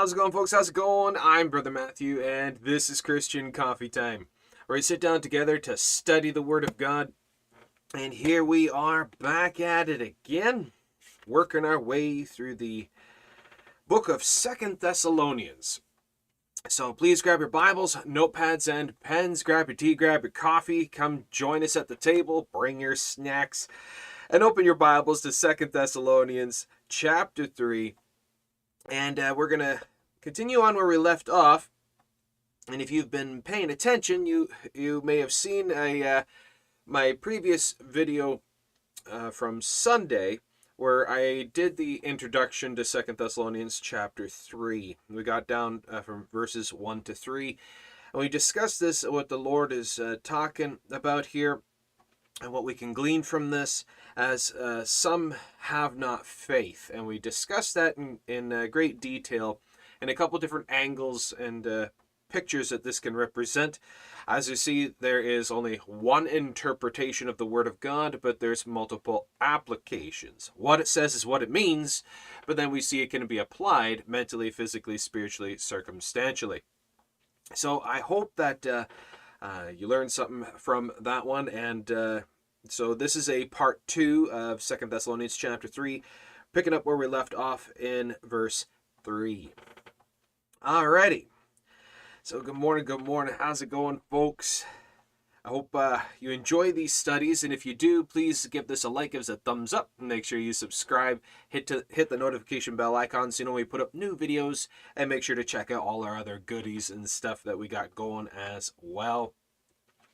How's it going, folks? How's it going? I'm Brother Matthew, and this is Christian Coffee Time, where we sit down together to study the Word of God. And here we are back at it again, working our way through the book of Second Thessalonians. So please grab your Bibles, notepads, and pens. Grab your tea, grab your coffee. Come join us at the table. Bring your snacks, and open your Bibles to Second Thessalonians chapter three and uh, we're going to continue on where we left off. And if you've been paying attention, you you may have seen a uh, my previous video uh, from Sunday where I did the introduction to Second Thessalonians chapter 3. We got down uh, from verses 1 to 3. And we discussed this, what the Lord is uh, talking about here, and what we can glean from this as uh, some have not faith. And we discussed that in, in uh, great detail in a couple different angles and uh, pictures that this can represent. As you see, there is only one interpretation of the Word of God, but there's multiple applications. What it says is what it means, but then we see it can be applied mentally, physically, spiritually, circumstantially. So I hope that uh, uh, you learned something from that one, and uh, so this is a part two of Second Thessalonians chapter three, picking up where we left off in verse three. Alrighty. So good morning, good morning. How's it going, folks? I hope uh, you enjoy these studies, and if you do, please give this a like, give us a thumbs up, make sure you subscribe, hit to hit the notification bell icon so you know we put up new videos, and make sure to check out all our other goodies and stuff that we got going as well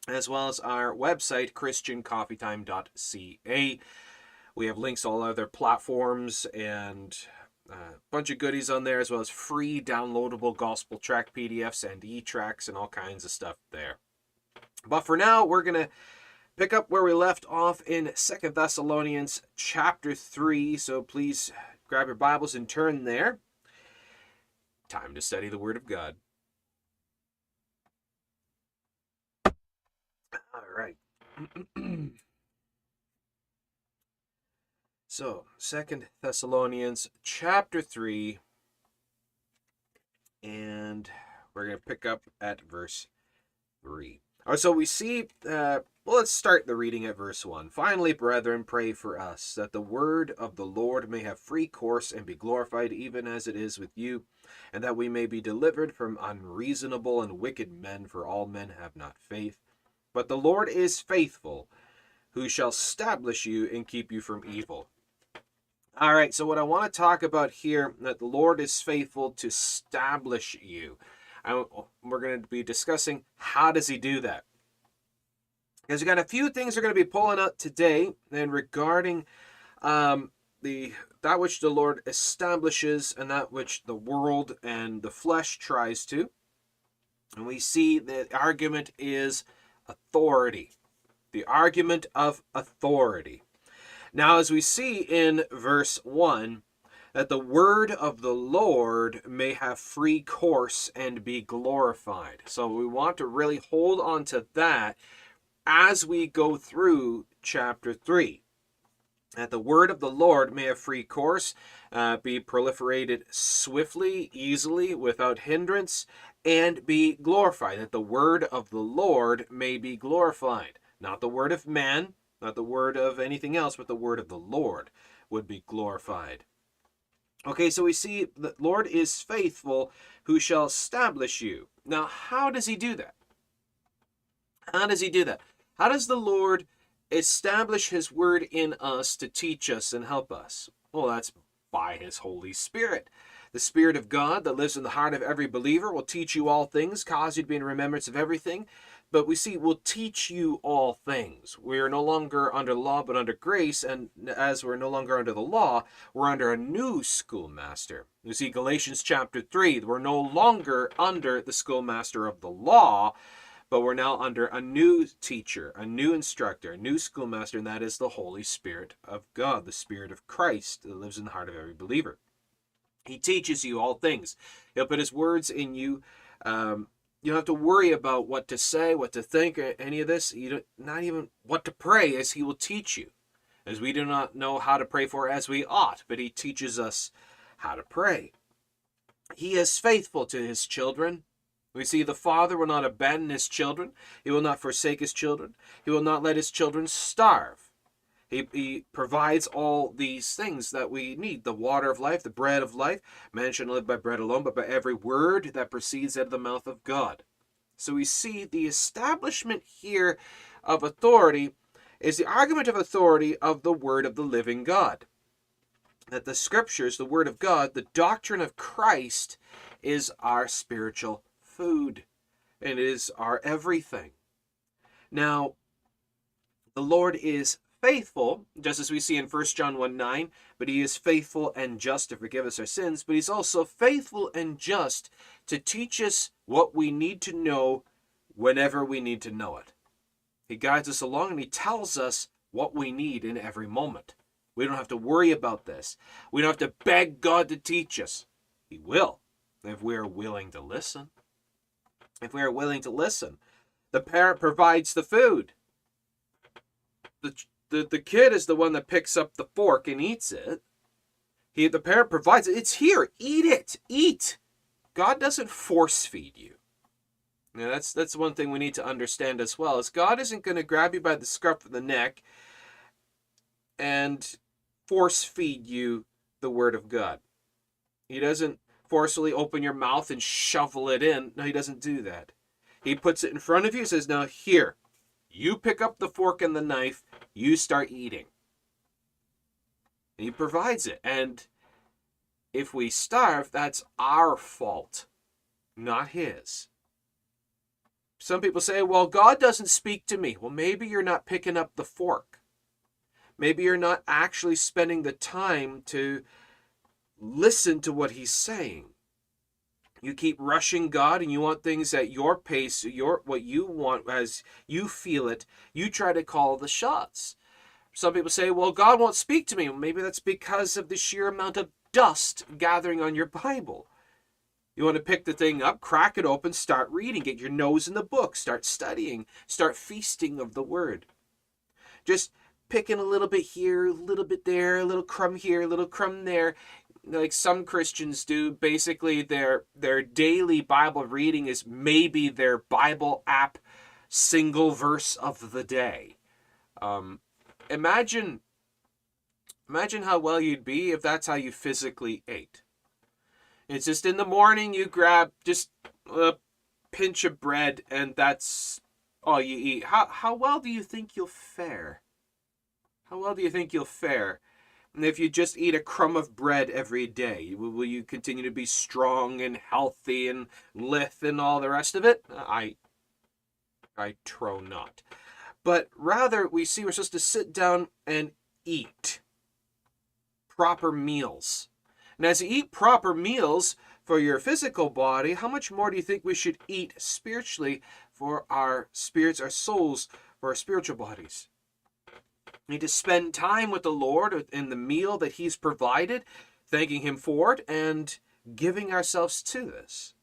as well as our website, christiancoffeetime.ca. We have links to all other platforms and a bunch of goodies on there, as well as free downloadable gospel track PDFs and e tracks and all kinds of stuff there. But for now, we're going to pick up where we left off in Second Thessalonians chapter 3. So please grab your Bibles and turn there. Time to study the Word of God. right. so, Second Thessalonians chapter 3 and we're going to pick up at verse 3. All right, so we see uh, well, let's start the reading at verse 1. Finally, brethren, pray for us, that the word of the Lord may have free course and be glorified, even as it is with you, and that we may be delivered from unreasonable and wicked men, for all men have not faith. But the Lord is faithful, who shall establish you and keep you from evil. All right, so what I want to talk about here that the Lord is faithful to establish you. I, we're going to be discussing how does he do that? Because we got a few things we're going to be pulling up today and regarding um, the that which the Lord establishes and that which the world and the flesh tries to. And we see the argument is authority. The argument of authority. Now, as we see in verse 1, that the word of the Lord may have free course and be glorified. So we want to really hold on to that as we go through chapter 3. That the word of the Lord may have free course, uh, be proliferated swiftly, easily, without hindrance, and be glorified, that the word of the Lord may be glorified. Not the word of man, not the word of anything else, but the word of the Lord would be glorified. Okay, so we see the Lord is faithful who shall establish you. Now, how does he do that? How does he do that? How does the Lord establish his word in us to teach us and help us? Well, that's by his Holy Spirit. The Spirit of God that lives in the heart of every believer will teach you all things, cause you to be in remembrance of everything. But we see, will teach you all things. We are no longer under law, but under grace. And as we're no longer under the law, we're under a new schoolmaster. You see, Galatians chapter 3, we're no longer under the schoolmaster of the law, but we're now under a new teacher, a new instructor, a new schoolmaster, and that is the Holy Spirit of God, the Spirit of Christ that lives in the heart of every believer. He teaches you all things. He'll put his words in you. Um, you don't have to worry about what to say, what to think, or any of this. You don't, not even what to pray, as he will teach you. As we do not know how to pray for as we ought, but he teaches us how to pray. He is faithful to his children. We see the Father will not abandon his children. He will not forsake his children. He will not let his children starve. He, he provides all these things that we need the water of life, the bread of life. Man shall live by bread alone, but by every word that proceeds out of the mouth of God. So we see the establishment here of authority is the argument of authority of the word of the living God. That the scriptures, the word of God, the doctrine of Christ is our spiritual food. And it is our everything. Now, the Lord is faithful, just as we see in 1 John 1 9, but he is faithful and just to forgive us our sins, but he's also faithful and just to teach us what we need to know whenever we need to know it. He guides us along and he tells us what we need in every moment. We don't have to worry about this. We don't have to beg God to teach us. He will, if we are willing to listen. If we are willing to listen, the parent provides the food. The, the, the kid is the one that picks up the fork and eats it. He, the parent provides it. It's here. Eat it. Eat. God doesn't force feed you. Now that's that's one thing we need to understand as well. Is God isn't going to grab you by the scruff of the neck and force feed you the word of God. He doesn't forcefully open your mouth and shovel it in. No, he doesn't do that. He puts it in front of you, says, Now here, you pick up the fork and the knife, you start eating. He provides it. And if we starve, that's our fault, not his. Some people say, well, God doesn't speak to me. Well, maybe you're not picking up the fork. Maybe you're not actually spending the time to listen to what he's saying. You keep rushing God and you want things at your pace, your what you want as you feel it. You try to call the shots. Some people say, well, God won't speak to me. Maybe that's because of the sheer amount of dust gathering on your Bible. You want to pick the thing up, crack it open, start reading, get your nose in the book, start studying, start feasting of the word. Just picking a little bit here, a little bit there, a little crumb here, a little crumb there, like some Christians do. Basically, their their daily Bible reading is maybe their Bible app single verse of the day. Um, imagine imagine how well you'd be if that's how you physically ate. It's just in the morning you grab just a pinch of bread and that's all you eat. How how well do you think you'll fare? How well do you think you'll fare? And if you just eat a crumb of bread every day, will, you continue to be strong and healthy and lithe and all the rest of it? I, I trow not. But rather, we see we're supposed to sit down and eat proper meals. And as you eat proper meals for your physical body, how much more do you think we should eat spiritually for our spirits, our souls, for our spiritual bodies? Need to spend time with the Lord in the meal that He's provided, thanking Him for it, and giving ourselves to this.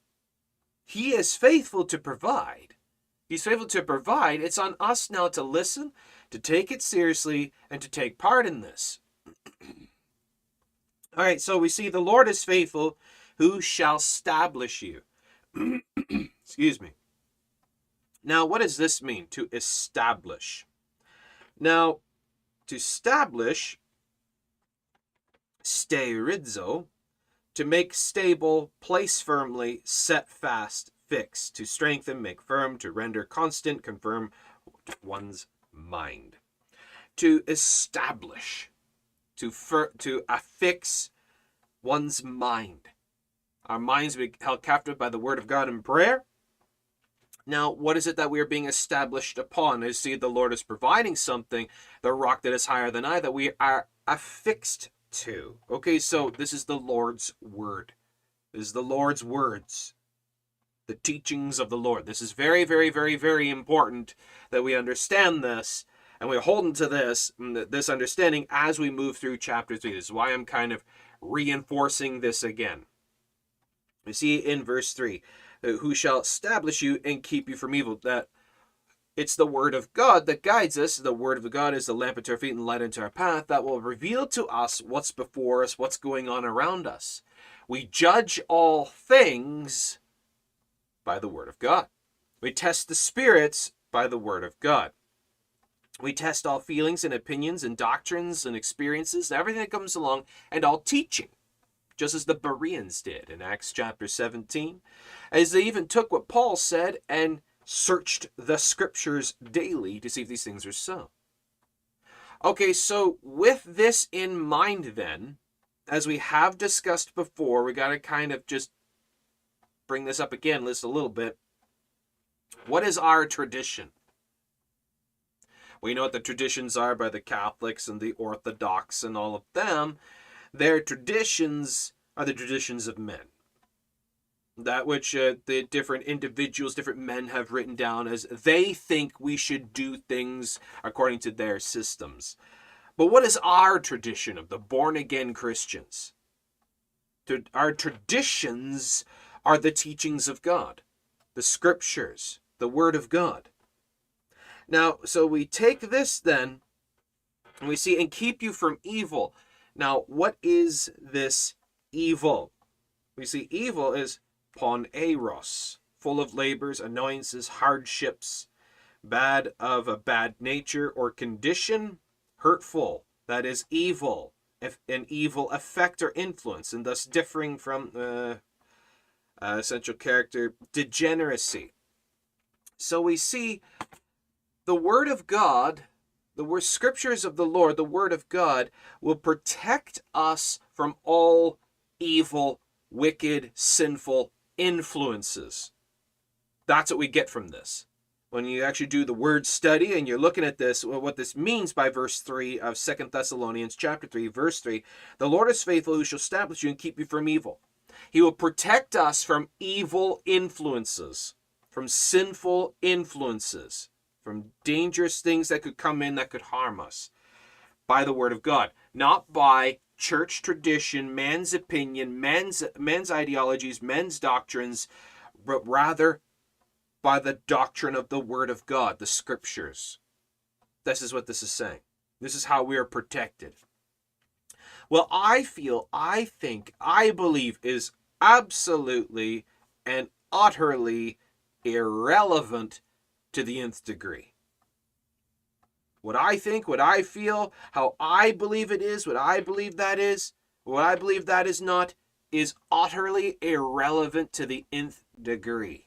He is faithful to provide. He's faithful to provide. It's on us now to listen, to take it seriously, and to take part in this. All right, so we see the Lord is faithful, who shall establish you. Excuse me. Now, what does this mean to establish? Now, to establish sterizo, to make stable, place firmly, set fast, fix, to strengthen, make firm, to render constant, confirm one's mind. To establish, to, fir- to affix one's mind. Our minds be held captive by the word of God in prayer now, what is it that we are being established upon? I see the Lord is providing something, the rock that is higher than I, that we are affixed to. Okay, so this is the Lord's word. This is the Lord's words. The teachings of the Lord. This is very, very, very, very important that we understand this and we're holding to this, mm, this understanding as we move through chapter 3. This is why I'm kind of reinforcing this again. You see in verse 3 Uh, who shall establish you and keep you from evil. That it's the word of God that guides us. The word of God is the lamp unto our feet and light unto our path that will reveal to us what's before us, what's going on around us. We judge all things by the Word of God. We test the spirits by the Word of God. We test all feelings and opinions and doctrines and experiences and everything that comes along and all teaching, just as the Bereans did in Acts chapter 17, as they even took what Paul said and searched the scriptures daily to see if these things are so. Okay, so with this in mind, then, as we have discussed before, we got to kind of just bring this up again, list a little bit. What is our tradition? We know what the traditions are by the Catholics and the Orthodox and all of them. Their traditions are the traditions of men. That which uh, the different individuals, different men have written down as they think we should do things according to their systems. But what is our tradition of the born again Christians? Our traditions are the teachings of God, the scriptures, the word of God. Now, so we take this then, and we see, and keep you from evil. Now, what is this evil? We see evil is poneros, full of labors, annoyances, hardships, bad of a bad nature or condition, hurtful, that is evil, if an evil effect or influence, and thus differing from uh, uh, essential character degeneracy. So we see the Word of God, the word scriptures of the Lord, the Word of God, will protect us from all evil, wicked, sinful influences. That's what we get from this. When you actually do the word study and you're looking at this, what this means by verse 3 of Second Thessalonians chapter 3, verse 3, the Lord is faithful who shall establish you and keep you from evil. He will protect us from evil influences, from sinful influences, from dangerous things that could come in that could harm us by the word of God, not by church tradition, man's opinion, men's men's ideologies, men's doctrines, but rather by the doctrine of the word of God, the scriptures. This is what this is saying. This is how we are protected. Well, I feel, I think, I believe is absolutely and utterly irrelevant to the nth degree what I think, what I feel, how I believe it is, what I believe that is, what I believe that is not, is utterly irrelevant to the nth degree.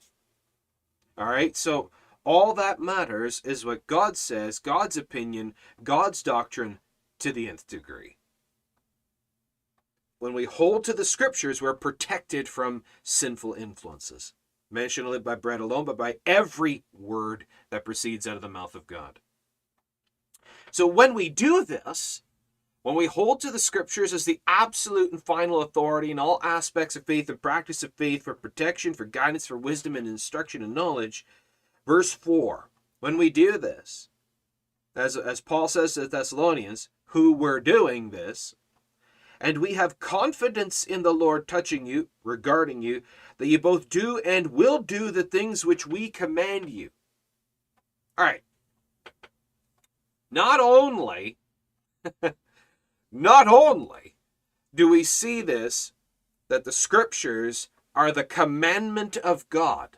All right, so all that matters is what God says, God's opinion, God's doctrine to the nth degree. When we hold to the scriptures, we're protected from sinful influences. Mentioned only by bread alone, but by every word that proceeds out of the mouth of God. So when we do this, when we hold to the scriptures as the absolute and final authority in all aspects of faith and practice of faith for protection, for guidance, for wisdom and instruction and knowledge, verse 4, when we do this, as, as Paul says to the Thessalonians, who were doing this, and we have confidence in the Lord touching you, regarding you, that you both do and will do the things which we command you. All right. Not only, not only do we see this, that the scriptures are the commandment of God,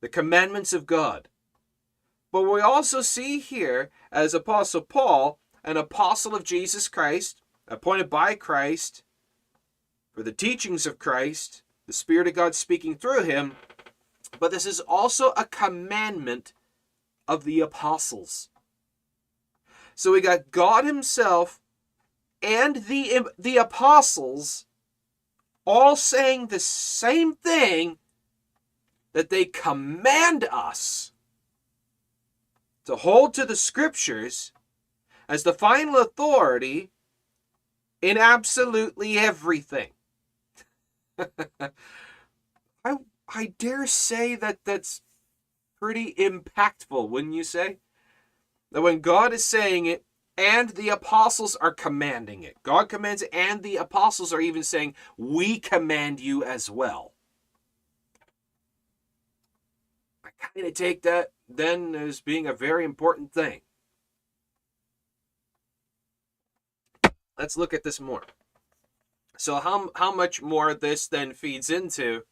the commandments of God. But we also see here, as Apostle Paul, an apostle of Jesus Christ, appointed by Christ for the teachings of Christ, the Spirit of God speaking through him. But this is also a commandment of the apostles. So we got God Himself and the, the apostles all saying the same thing that they command us to hold to the scriptures as the final authority in absolutely everything. I I dare say that that's pretty impactful, wouldn't you say? that when God is saying it and the apostles are commanding it, God commands it, and the apostles are even saying, We command you as well. I kind of take that then as being a very important thing. Let's look at this more. So how how much more this then feeds into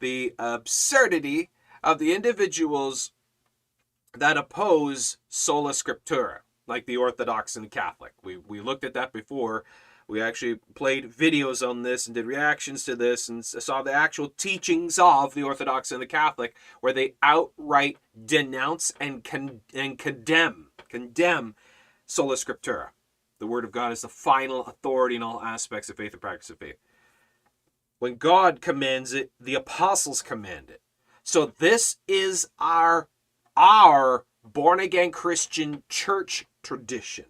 the absurdity of the individuals that oppose sola scriptura, like the Orthodox and Catholic. We we looked at that before. We actually played videos on this and did reactions to this and saw the actual teachings of the Orthodox and the Catholic, where they outright denounce and con- and condemn condemn sola scriptura. The Word of God is the final authority in all aspects of faith and practice of faith. When God commands it, the apostles command it. So this is our our born again Christian church tradition.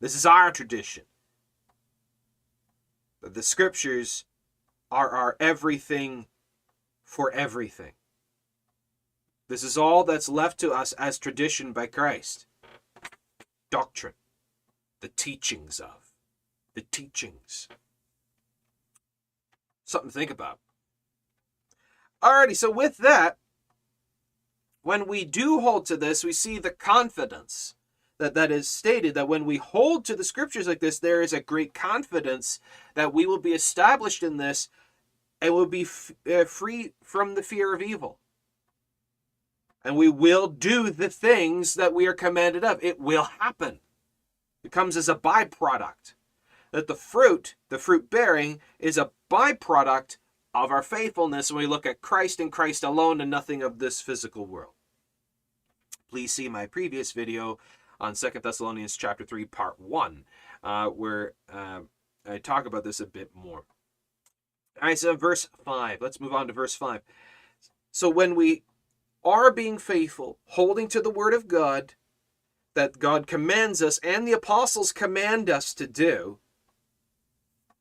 This is our tradition. The scriptures are our everything for everything. This is all that's left to us as tradition by Christ. Doctrine, the teachings of, the teachings. Something to think about. Alrighty, so with that, when we do hold to this, we see the confidence that that is stated that when we hold to the scriptures like this, there is a great confidence that we will be established in this and will be f- uh, free from the fear of evil. And we will do the things that we are commanded of. It will happen. It comes as a byproduct. That the fruit, the fruit bearing, is a byproduct of our faithfulness when we look at Christ and Christ alone and nothing of this physical world. Please see my previous video on Second Thessalonians chapter 3, part 1, uh, where uh, I talk about this a bit more. All right, so verse 5. Let's move on to verse 5. So when we are being faithful, holding to the word of God that God commands us and the apostles command us to do,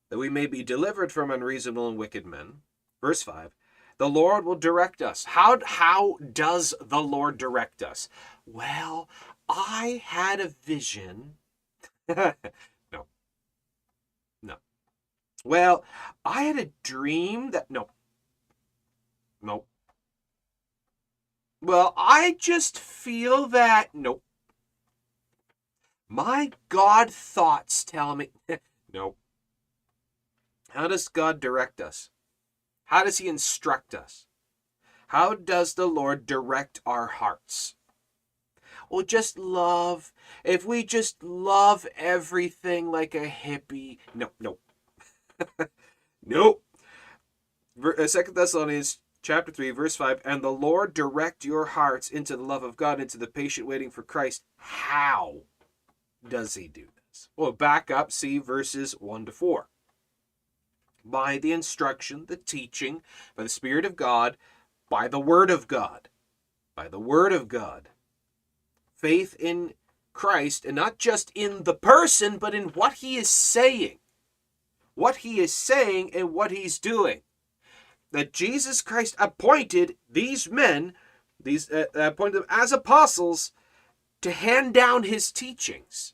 that we may be delivered from unreasonable and wicked men. Verse 5 The Lord will direct us. How, how does the Lord direct us? Well, I had a vision. no. No. Well, I had a dream that. No. No. Well, I just feel that. Nope. My God thoughts tell me. nope. How does God direct us? How does He instruct us? How does the Lord direct our hearts? Well, just love. If we just love everything like a hippie. No, no. nope. Uh, Second Thessalonians chapter 3, verse 5. And the Lord direct your hearts into the love of God, into the patient waiting for Christ. How does he do this? Well, back up, see verses 1 to 4 by the instruction, the teaching, by the Spirit of God, by the Word of God. By the Word of God. Faith in Christ, and not just in the person, but in what He is saying. What He is saying and what He's doing. That Jesus Christ appointed these men, these uh, appointed them as apostles, to hand down His teachings.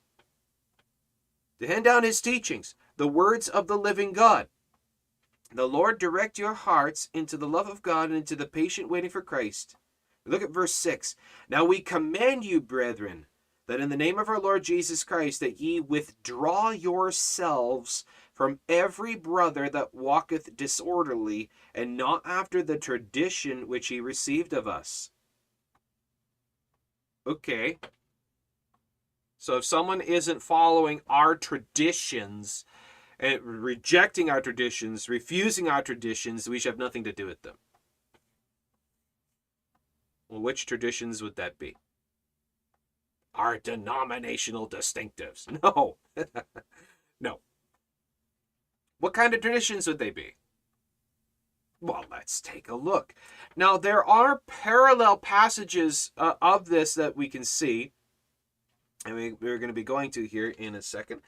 To hand down His teachings, the words of the living God. The Lord direct your hearts into the love of God and into the patient waiting for Christ. Look at verse 6. Now we command you, brethren, that in the name of our Lord Jesus Christ, that ye withdraw yourselves from every brother that walketh disorderly, and not after the tradition which he received of us. Okay. So if someone isn't following our traditions, and rejecting our traditions, refusing our traditions, we should have nothing to do with them. Well, which traditions would that be? Our denominational distinctives. No. no. What kind of traditions would they be? Well, let's take a look. Now, there are parallel passages uh, of this that we can see, and we, we're going to be going to here in a second.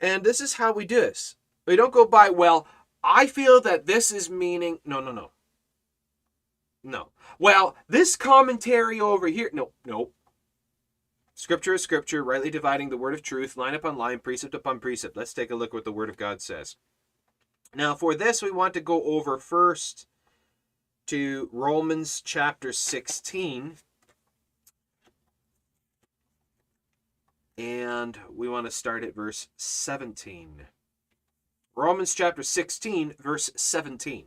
And this is how we do this. We don't go by, well, I feel that this is meaning. No, no, no. No. Well, this commentary over here. No, no. Scripture is scripture, rightly dividing the word of truth, line upon line, precept upon precept. Let's take a look what the word of God says. Now, for this, we want to go over first to Romans chapter 16. And we want to start at verse 17. Romans chapter 16, verse 17.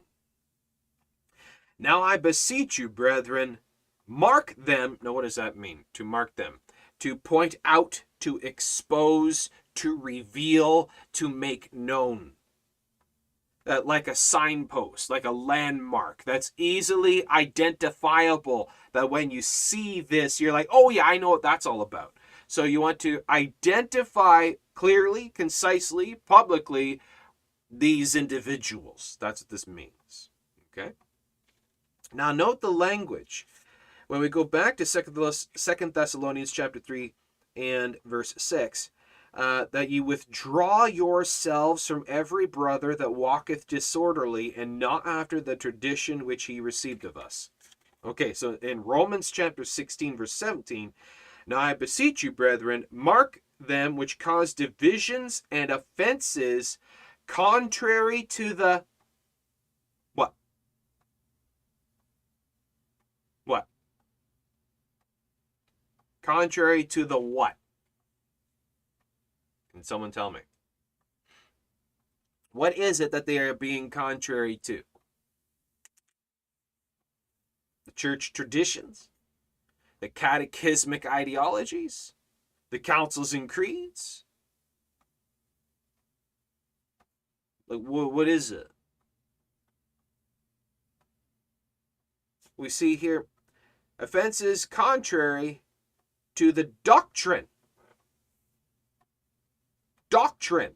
Now I beseech you, brethren, mark them. Now, what does that mean? To mark them. To point out, to expose, to reveal, to make known. Uh, like a signpost, like a landmark that's easily identifiable. That when you see this, you're like, oh, yeah, I know what that's all about. So you want to identify clearly, concisely, publicly these individuals. That's what this means. Okay? Now note the language. When we go back to Second Thessalonians chapter 3 and verse 6, uh, that you withdraw yourselves from every brother that walketh disorderly and not after the tradition which he received of us. Okay, so in Romans chapter 16, verse 17, now I beseech you, brethren, mark them which cause divisions and offenses contrary to the what? What? Contrary to the what? Can someone tell me? What is it that they are being contrary to? The church traditions? The catechismic ideologies? The councils and creeds? Like, what, what is it? We see here offenses contrary to the doctrine. Doctrine.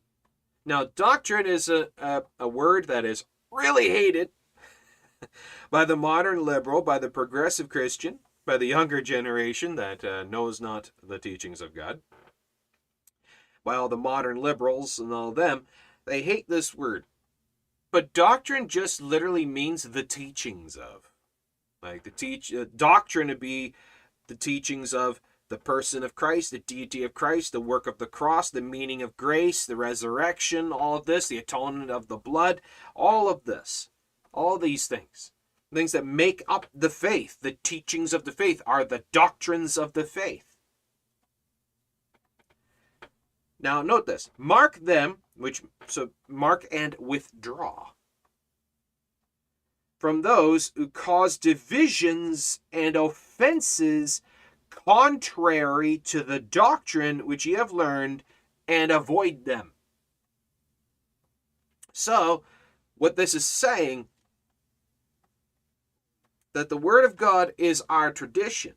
Now, doctrine is a, a, a word that is really hated by the modern liberal, by the progressive Christian, by the younger generation that uh, knows not the teachings of God, all the modern liberals and all them. They hate this word. But doctrine just literally means the teachings of. Like the teach uh, doctrine to be the teachings of the person of Christ, the deity of Christ, the work of the cross, the meaning of grace, the resurrection, all of this, the atonement of the blood, all of this, all these things, things that make up the faith, the teachings of the faith, are the doctrines of the faith. Now, note this mark them, which, so mark and withdraw from those who cause divisions and offenses contrary to the doctrine which ye have learned, and avoid them. So, what this is saying that the word of God is our tradition.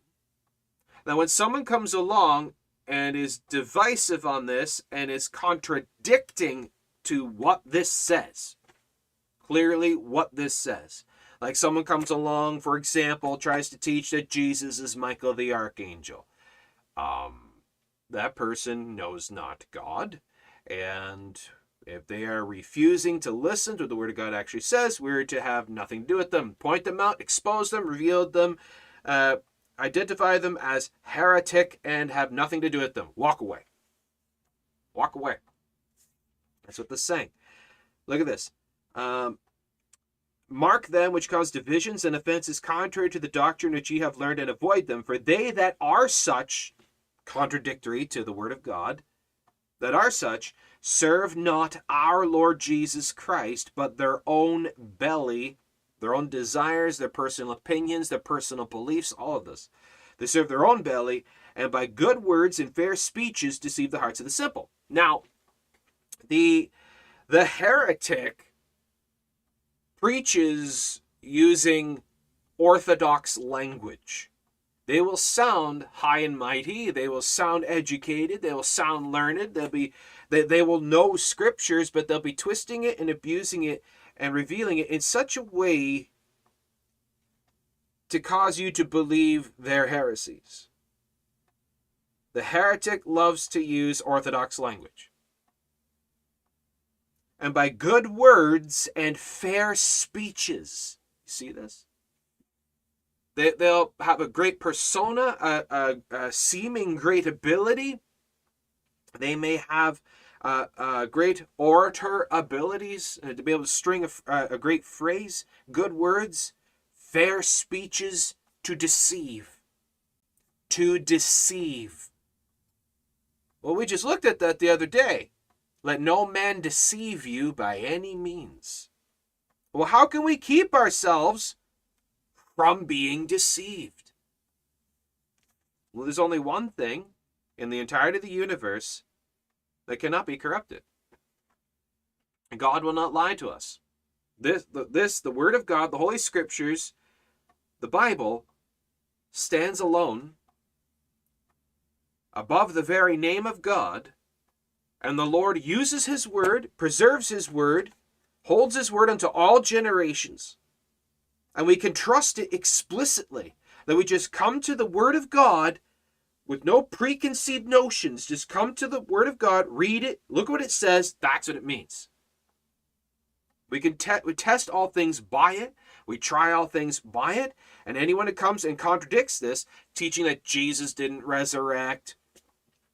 Now, when someone comes along and is divisive on this and is contradicting to what this says. Clearly, what this says. Like someone comes along, for example, tries to teach that Jesus is Michael the Archangel. Um, that person knows not God. And if they are refusing to listen to what the Word of God actually says, we're to have nothing to do with them. Point them out, expose them, reveal them, uh, identify them as heretic and have nothing to do with them. Walk away. Walk away. That's what this is saying. Look at this. Um, Mark them which cause divisions and offenses contrary to the doctrine which ye have learned, and avoid them. For they that are such, contradictory to the word of God, that are such, serve not our Lord Jesus Christ, but their own belly their own desires, their personal opinions, their personal beliefs, all of this. They serve their own belly, and by good words and fair speeches deceive the hearts of the simple. Now, the the heretic preaches using orthodox language. They will sound high and mighty, they will sound educated, they will sound learned, they'll be they, they will know scriptures, but they'll be twisting it and abusing it and revealing it in such a way to cause you to believe their heresies. The heretic loves to use orthodox language. And by good words and fair speeches, you see this? They, they'll have a great persona, a, a, a seeming great ability. They may have uh, uh, great orator abilities, uh, to be able to string a, uh, a great phrase, good words, fair speeches to deceive. To deceive. Well, we just looked at that the other day. Let no man deceive you by any means. Well, how can we keep ourselves from being deceived? Well, there's only one thing in the entirety of the universe that cannot be corrupted. God will not lie to us. This, this, the Word of God, the Holy Scriptures, the Bible, stands alone above the very name of God, and the Lord uses His Word, preserves His Word, holds His Word unto all generations, and we can trust it explicitly. That we just come to the Word of God with no preconceived notions. Just come to the Word of God, read it, look what it says. That's what it means. We can te- we test all things by it. We try all things by it. And anyone who comes and contradicts this, teaching that Jesus didn't resurrect,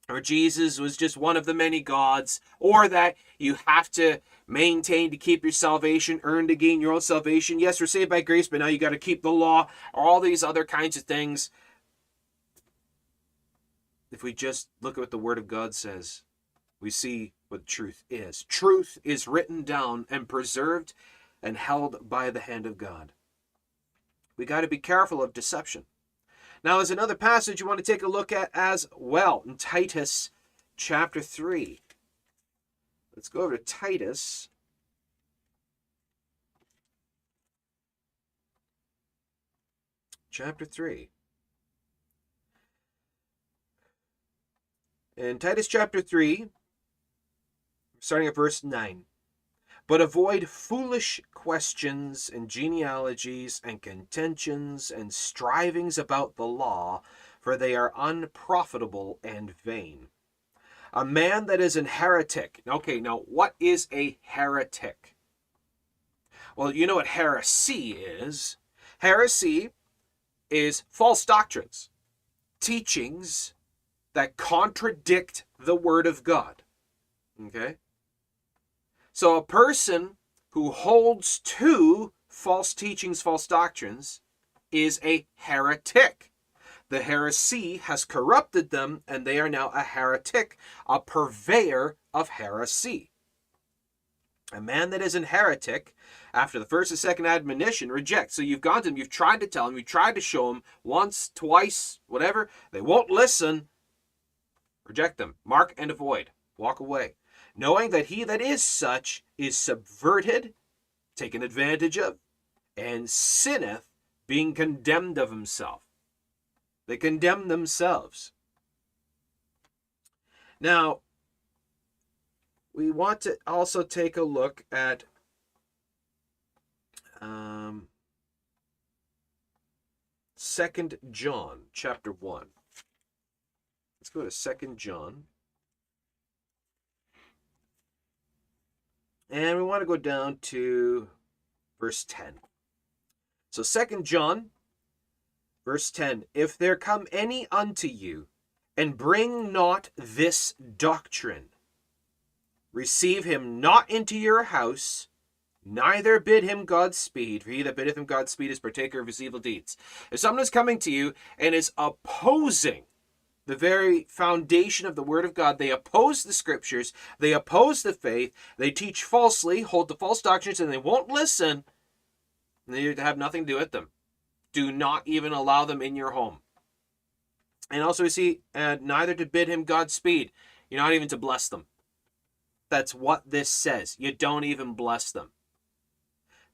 or Jesus was just one of the many gods, or that you have to maintain to keep your salvation, earn to gain your own salvation. Yes, we're saved by grace, but now you got to keep the law, or all these other kinds of things. If we just look at what the Word of God says, we see what truth is. Truth is written down and preserved and held by the hand of God. We got to be careful of deception. Now, there's another passage you want to take a look at as well in Titus chapter 3. Let's go over to Titus. Chapter 3. In Titus chapter 3, starting at verse 9. But avoid foolish questions and genealogies and contentions and strivings about the law, for they are unprofitable and vain. A man that is an heretic. Okay, now what is a heretic? Well, you know what heresy is. Heresy is false doctrines, teachings that contradict the Word of God. Okay? So a person who holds to false teachings, false doctrines, is a heretic. The heresy has corrupted them, and they are now a heretic, a purveyor of heresy. A man that is an heretic, after the first and second admonition, rejects. So you've gone to him, you've tried to tell him, you've tried to show him once, twice, whatever. They won't listen. Reject them. Mark and avoid. Walk away knowing that he that is such is subverted, taken advantage of, and sinneth, being condemned of himself. They condemn themselves. Now, we want to also take a look at um, 2nd John chapter 1. Let's go to 2nd John And we want to go down to verse 10. So Second John, verse 10 If there come any unto you, and bring not this doctrine, receive him not into your house, neither bid him Godspeed, for he that biddeth him Godspeed is partaker of his evil deeds. If someone is coming to you and is opposing the very foundation of the Word of God. They oppose the Scriptures, they oppose the faith, they teach falsely, hold to false doctrines, and they won't listen. They have nothing to do with them. Do not even allow them in your home. And also, we see uh, neither to bid him Godspeed. You're not even to bless them. That's what this says. You don't even bless them.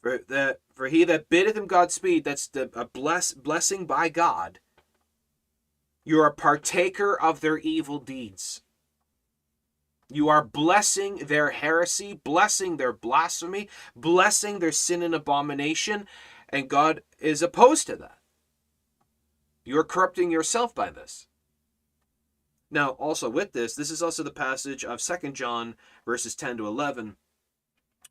For the for he that biddeth him Godspeed, that's the a bless blessing by God you're a partaker of their evil deeds. You are blessing their heresy, blessing their blasphemy, blessing their sin and abomination, and God is opposed to that. You're corrupting yourself by this. Now, also with this, this is also the passage of Second John verses 10 to 11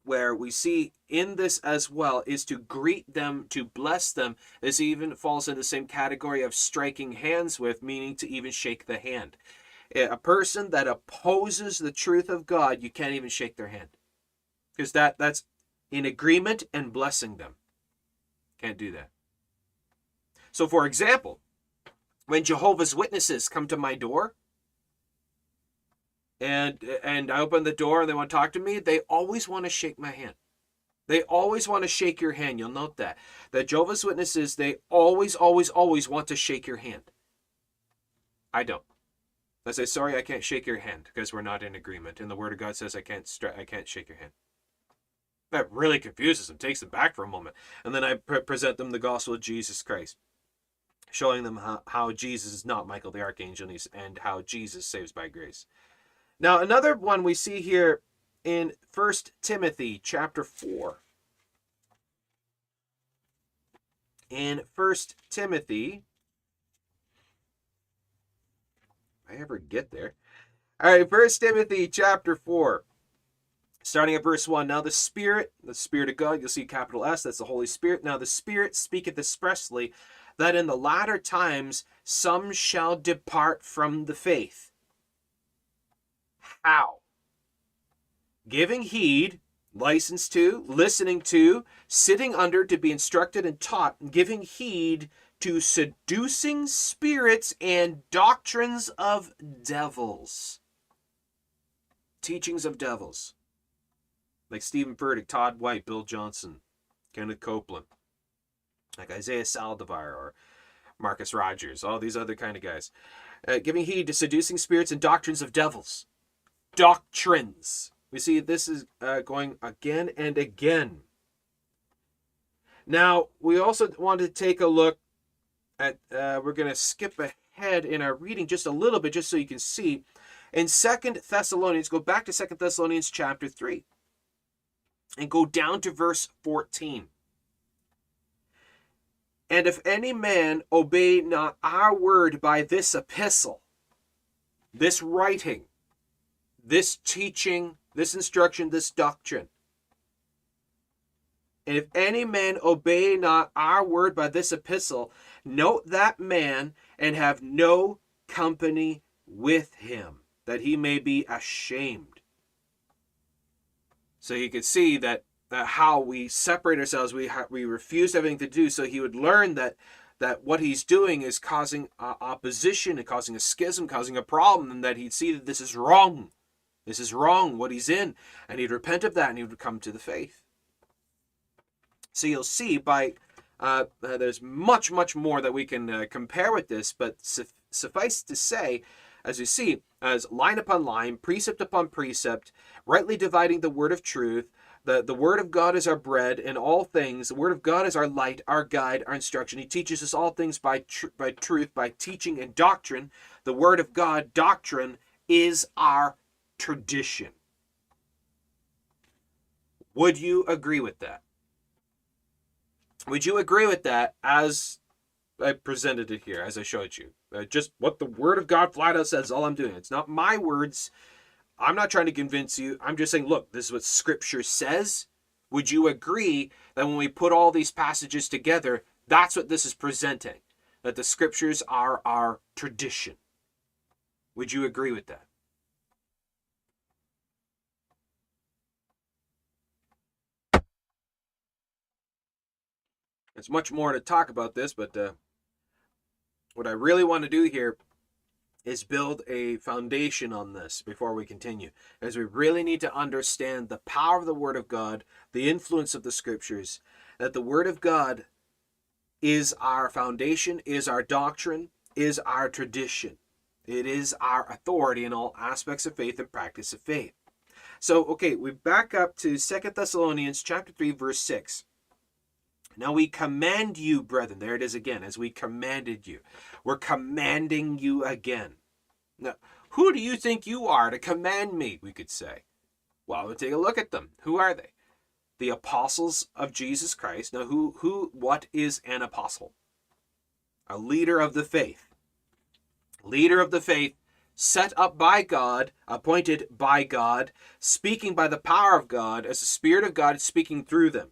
where we see in this as well is to greet them, to bless them. This even falls in the same category of striking hands with, meaning to even shake the hand. A person that opposes the truth of God, you can't even shake their hand. Because that, that's in agreement and blessing them. Can't do that. So, for example, when Jehovah's Witnesses come to my door, and and I open the door and they want to talk to me, they always want to shake my hand. They always want to shake your hand. You'll note that. The Jehovah's Witnesses, they always, always, always want to shake your hand. I don't. I say, sorry, I can't shake your hand because we're not in agreement. And the Word of God says I can't I can't shake your hand. That really confuses them, takes them back for a moment. And then I pre- present them the gospel of Jesus Christ, showing them how, how Jesus is not Michael the Archangel and how Jesus saves by grace. Now, another one we see here in First Timothy chapter 4. In First Timothy, I ever get there. All right, First Timothy chapter 4. Starting at verse 1. Now the Spirit, the Spirit of God, you'll see capital S, that's the Holy Spirit. Now the Spirit speaketh expressly that in the latter times some shall depart from the faith. How? Giving heed, license to, listening to, sitting under to be instructed and taught, giving heed to seducing spirits and doctrines of devils. Teachings of devils like Steven Furtick, Todd White, Bill Johnson, Kenneth Copeland, like Isaiah Saldivar or Marcus Rogers, all these other kind of guys. Uh, giving heed to seducing spirits and doctrines of devils. Doctrines. We see this is uh, going again and again. Now, we also want to take a look at, uh, we're going to skip ahead in our reading just a little bit, just so you can see. In Second Thessalonians, go back to Second Thessalonians chapter 3 and go down to verse 14. And if any man obey not our word by this epistle, this writing, this teaching, this instruction, this doctrine, and if any man obey not our word by this epistle, note that man and have no company with him, that he may be ashamed. So he could see that, that how we separate ourselves, we ha- we refuse everything to do. So he would learn that that what he's doing is causing uh, opposition and causing a schism, causing a problem, and that he'd see that this is wrong. This is wrong, what he's in. And he'd repent of that and he would come to the faith. So you'll see by, uh, uh, there's much, much more that we can uh, compare with this, but suffice to say, as you see, as line upon line, precept upon precept, rightly dividing the word of truth. The, the word of God is our bread in all things. The word of God is our light, our guide, our instruction. He teaches us all things by, tr- by truth, by teaching and doctrine. The word of God, doctrine, is our tradition. Would you agree with that? Would you agree with that as I presented it here, as I showed you? Uh, just what the Word of God flat out says, all I'm doing. It's not my words. I'm not trying to convince you. I'm just saying, look, this is what Scripture says. Would you agree that when we put all these passages together, that's what this is presenting? That the Scriptures are our tradition. Would you agree with that? There's much more to talk about this, but uh, what I really want to do here is build a foundation on this before we continue, as we really need to understand the power of the Word of God, the influence of the Scriptures, that the Word of God is our foundation, is our doctrine, is our tradition. It is our authority in all aspects of faith and practice of faith. So, okay, we back up to Second Thessalonians chapter 3 verse 6. Now we command you, brethren. There it is again, as we commanded you. We're commanding you again. Now, who do you think you are to command me? We could say. Well, we'll take a look at them. Who are they? The apostles of Jesus Christ. Now, who, who, what is an apostle? A leader of the faith. Leader of the faith, set up by God, appointed by God, speaking by the power of God, as the Spirit of God is speaking through them.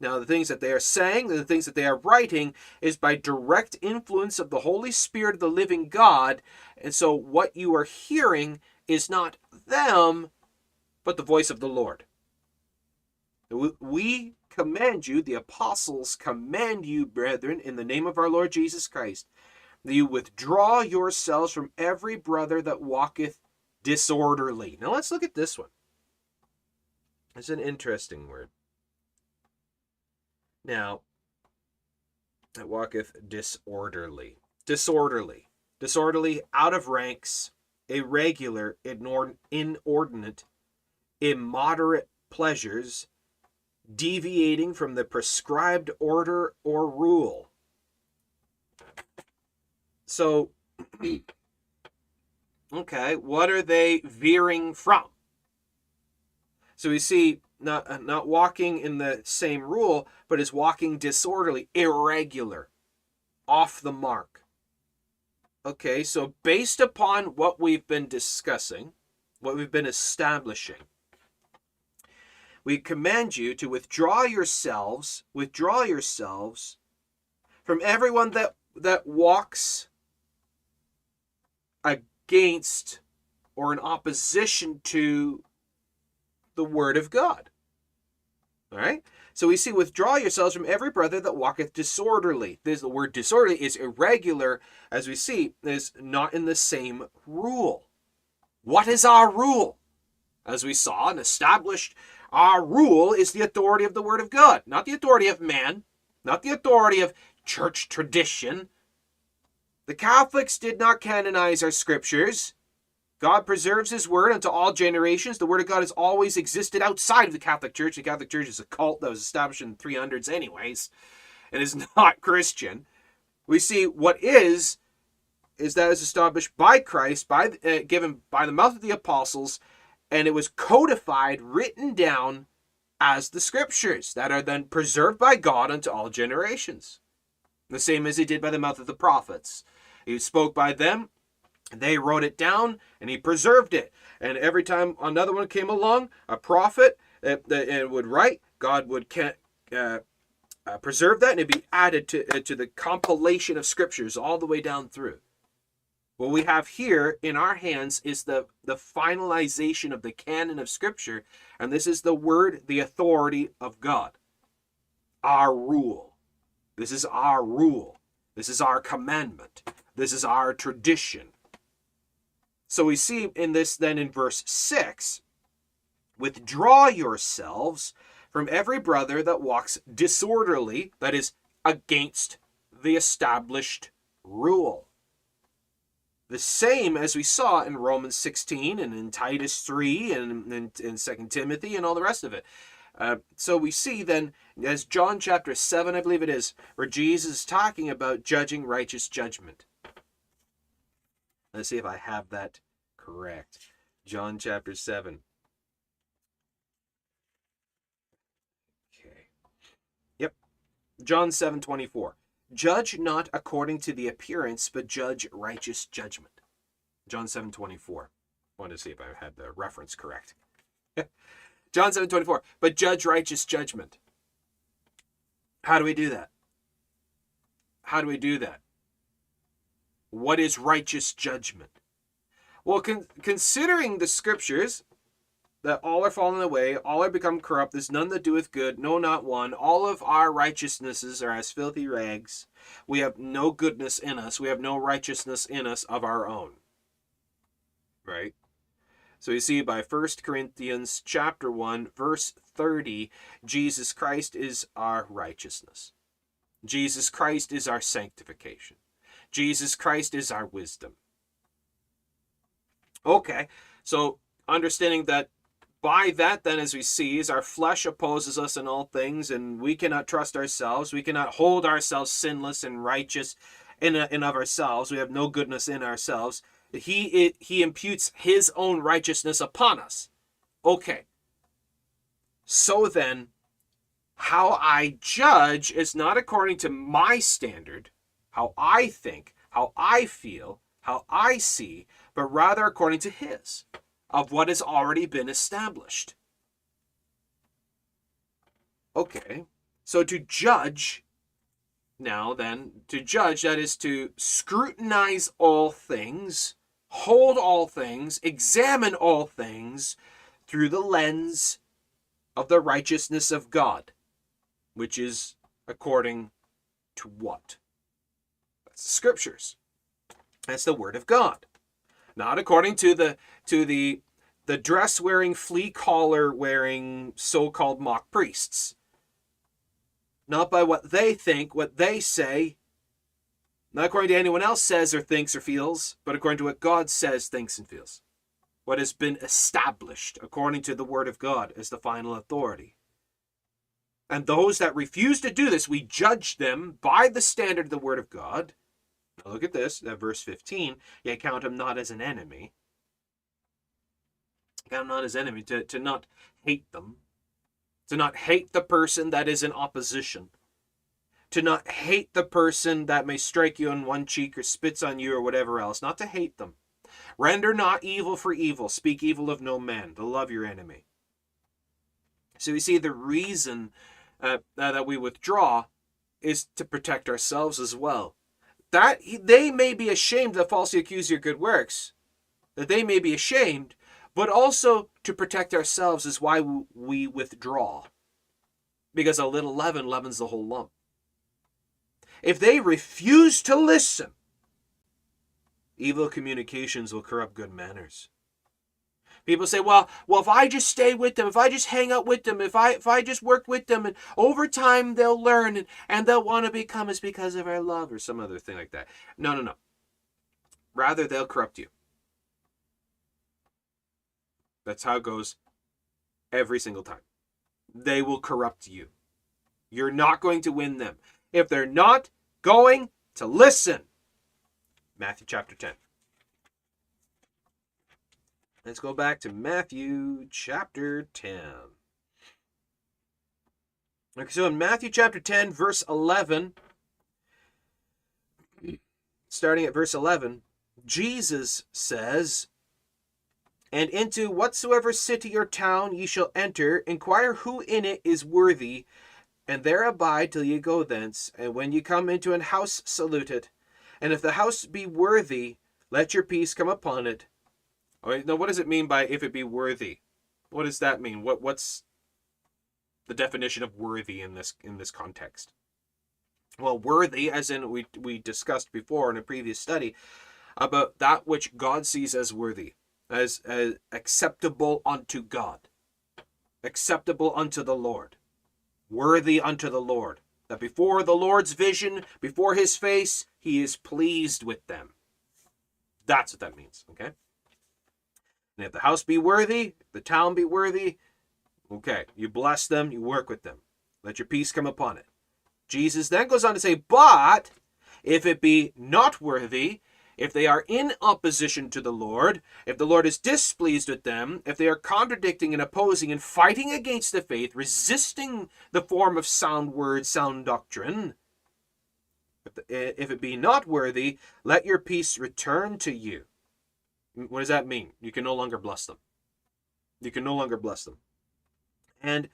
Now, the things that they are saying, the things that they are writing, is by direct influence of the Holy Spirit of the living God. And so, what you are hearing is not them, but the voice of the Lord. We command you, the apostles command you, brethren, in the name of our Lord Jesus Christ, that you withdraw yourselves from every brother that walketh disorderly. Now let's look at this one. It's an interesting word. Now, that walketh disorderly. Disorderly. Disorderly, out of ranks, irregular, inordinate, immoderate pleasures, deviating from the prescribed order or rule. So, okay, what are they veering from? So we see not uh, not walking in the same rule, but is walking disorderly, irregular, off the mark. Okay, so based upon what we've been discussing, what we've been establishing, we command you to withdraw yourselves, withdraw yourselves from everyone that that walks against or in opposition to the word of God. All right? So we see, withdraw yourselves from every brother that walketh disorderly. This the word disorderly is irregular, as we see, is not in the same rule. What is our rule? As we saw and established, our rule is the authority of the word of God, not the authority of man, not the authority of church tradition. The Catholics did not canonize our scriptures. God preserves his word unto all generations. The word of God has always existed outside of the Catholic Church. The Catholic Church is a cult that was established in the 300s, anyways, and is not Christian. We see what is, is that is established by Christ, by uh, given by the mouth of the apostles, and it was codified, written down as the scriptures that are then preserved by God unto all generations. The same as he did by the mouth of the prophets. He spoke by them, they wrote it down and he preserved it. And every time another one came along, a prophet that, that would write, God would uh, uh, preserve that and it'd be added to, uh, to the compilation of scriptures all the way down through. What we have here in our hands is the, the finalization of the canon of scripture, and this is the word, the authority of God. Our rule. This is our rule. This is our commandment. This is our tradition. So we see in this then in verse 6 withdraw yourselves from every brother that walks disorderly, that is, against the established rule. The same as we saw in Romans 16 and in Titus 3 and in, in 2 Timothy and all the rest of it. Uh, so we see then, as John chapter 7, I believe it is, where Jesus is talking about judging righteous judgment. Let's see if I have that correct. John chapter 7. Okay. Yep. John 7 24. Judge not according to the appearance, but judge righteous judgment. John 7 24. Wanted to see if I had the reference correct. John 7 24. But judge righteous judgment. How do we do that? How do we do that? What is righteous judgment? Well, con- considering the scriptures, that all are fallen away, all are become corrupt, there's none that doeth good, no, not one. All of our righteousnesses are as filthy rags. We have no goodness in us, we have no righteousness in us of our own. Right? So you see by 1 Corinthians chapter 1 verse 30, Jesus Christ is our righteousness. Jesus Christ is our sanctification. Jesus Christ is our wisdom. Okay, so understanding that by that then as we see is our flesh opposes us in all things and we cannot trust ourselves. We cannot hold ourselves sinless and righteous in, and of ourselves. We have no goodness in ourselves. He it, he imputes his own righteousness upon us. Okay. So then how i judge is not according to my standard how i think how i feel how i see but rather according to his, of what has already been established. Okay, so to judge, now then, to judge, that is to scrutinize all things, hold all things, examine all things through the lens of the righteousness of God, which is according to what? Scriptures. That's the word of God. not according to the to the the dress wearing flea collar wearing so-called mock priests. Not by what they think what they say. Not according to anyone else says or thinks or feels but according to what god says thinks and feels. What has been established according to the word of god as the final authority. And those that refuse to do this we judge them by the standard of the word of god look at this, uh, verse 15. Yet count him not as an enemy. Count him not as enemy, to, to not hate them. To not hate the person that is in opposition. To not hate the person that may strike you on one cheek or spits on you or whatever else. Not to hate them. Render not evil for evil. Speak evil of no man. To love your enemy. So we see the reason uh, that we withdraw is to protect ourselves as well that they may be ashamed that falsely accuse your good works, that they may be ashamed, but also to protect ourselves is why we withdraw. Because a little leaven leavens the whole lump. If they refuse to listen, evil communications will corrupt good manners. People say, well, well, if I just stay with them, if I just hang out with them, if I if I just work with them, and over time they'll learn and, and they'll want to become us because of our love or some other thing like that. No, no, no. Rather, they'll corrupt you. That's how it goes every single time. They will corrupt you. You're not going to win them. If they're not going to listen. Matthew chapter 10. Let's go back to Matthew chapter 10. Okay, so in Matthew chapter 10, verse 11, starting at verse 11, Jesus says, And into whatsoever city or town ye shall enter, inquire who in it is worthy, and there abide till ye go thence. And when ye come into an house, salute it. And if the house be worthy, let your peace come upon it. All right, now what does it mean by if it be worthy? What does that mean? What what's the definition of worthy in this in this context? Well, worthy, as in we we discussed before in a previous study, about that which God sees as worthy, as, as acceptable unto God, acceptable unto the Lord, worthy unto the Lord. That before the Lord's vision, before his face, he is pleased with them. That's what that means, okay? And if the house be worthy, the town be worthy, okay, you bless them, you work with them. Let your peace come upon it. Jesus then goes on to say, But if it be not worthy, if they are in opposition to the Lord, if the Lord is displeased with them, if they are contradicting and opposing and fighting against the faith, resisting the form of sound word, sound doctrine, if it be not worthy, let your peace return to you. What does that mean? You can no longer bless them. You can no longer bless them. And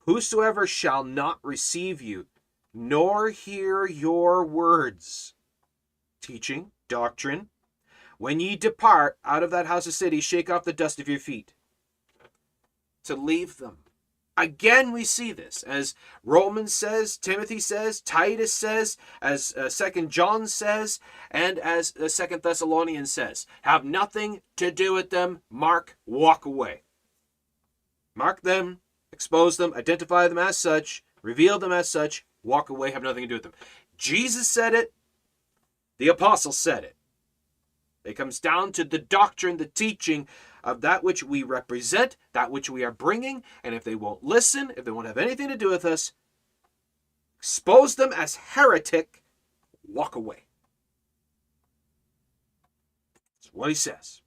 whosoever shall not receive you, nor hear your words, teaching, doctrine, when ye depart out of that house of city, shake off the dust of your feet. To leave them. Again, we see this as Romans says, Timothy says, Titus says, as uh, Second John says, and as uh, Second Thessalonians says. Have nothing to do with them. Mark, walk away. Mark them, expose them, identify them as such, reveal them as such, walk away, have nothing to do with them. Jesus said it. The apostles said it. It comes down to the doctrine, the teaching of that which we represent, that which we are bringing, and if they won't listen, if they won't have anything to do with us, expose them as heretic, walk away. That's what he says.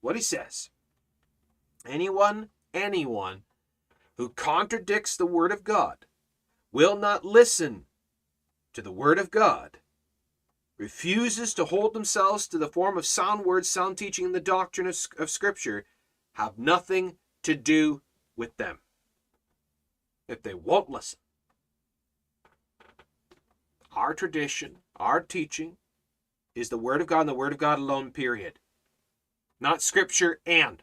What he says. Anyone, anyone who contradicts the word of God will not listen to the word of God refuses to hold themselves to the form of sound words, sound teaching, and the doctrine of, of Scripture have nothing to do with them. If they won't listen, our tradition, our teaching, is the Word of God and the Word of God alone, period. Not Scripture and.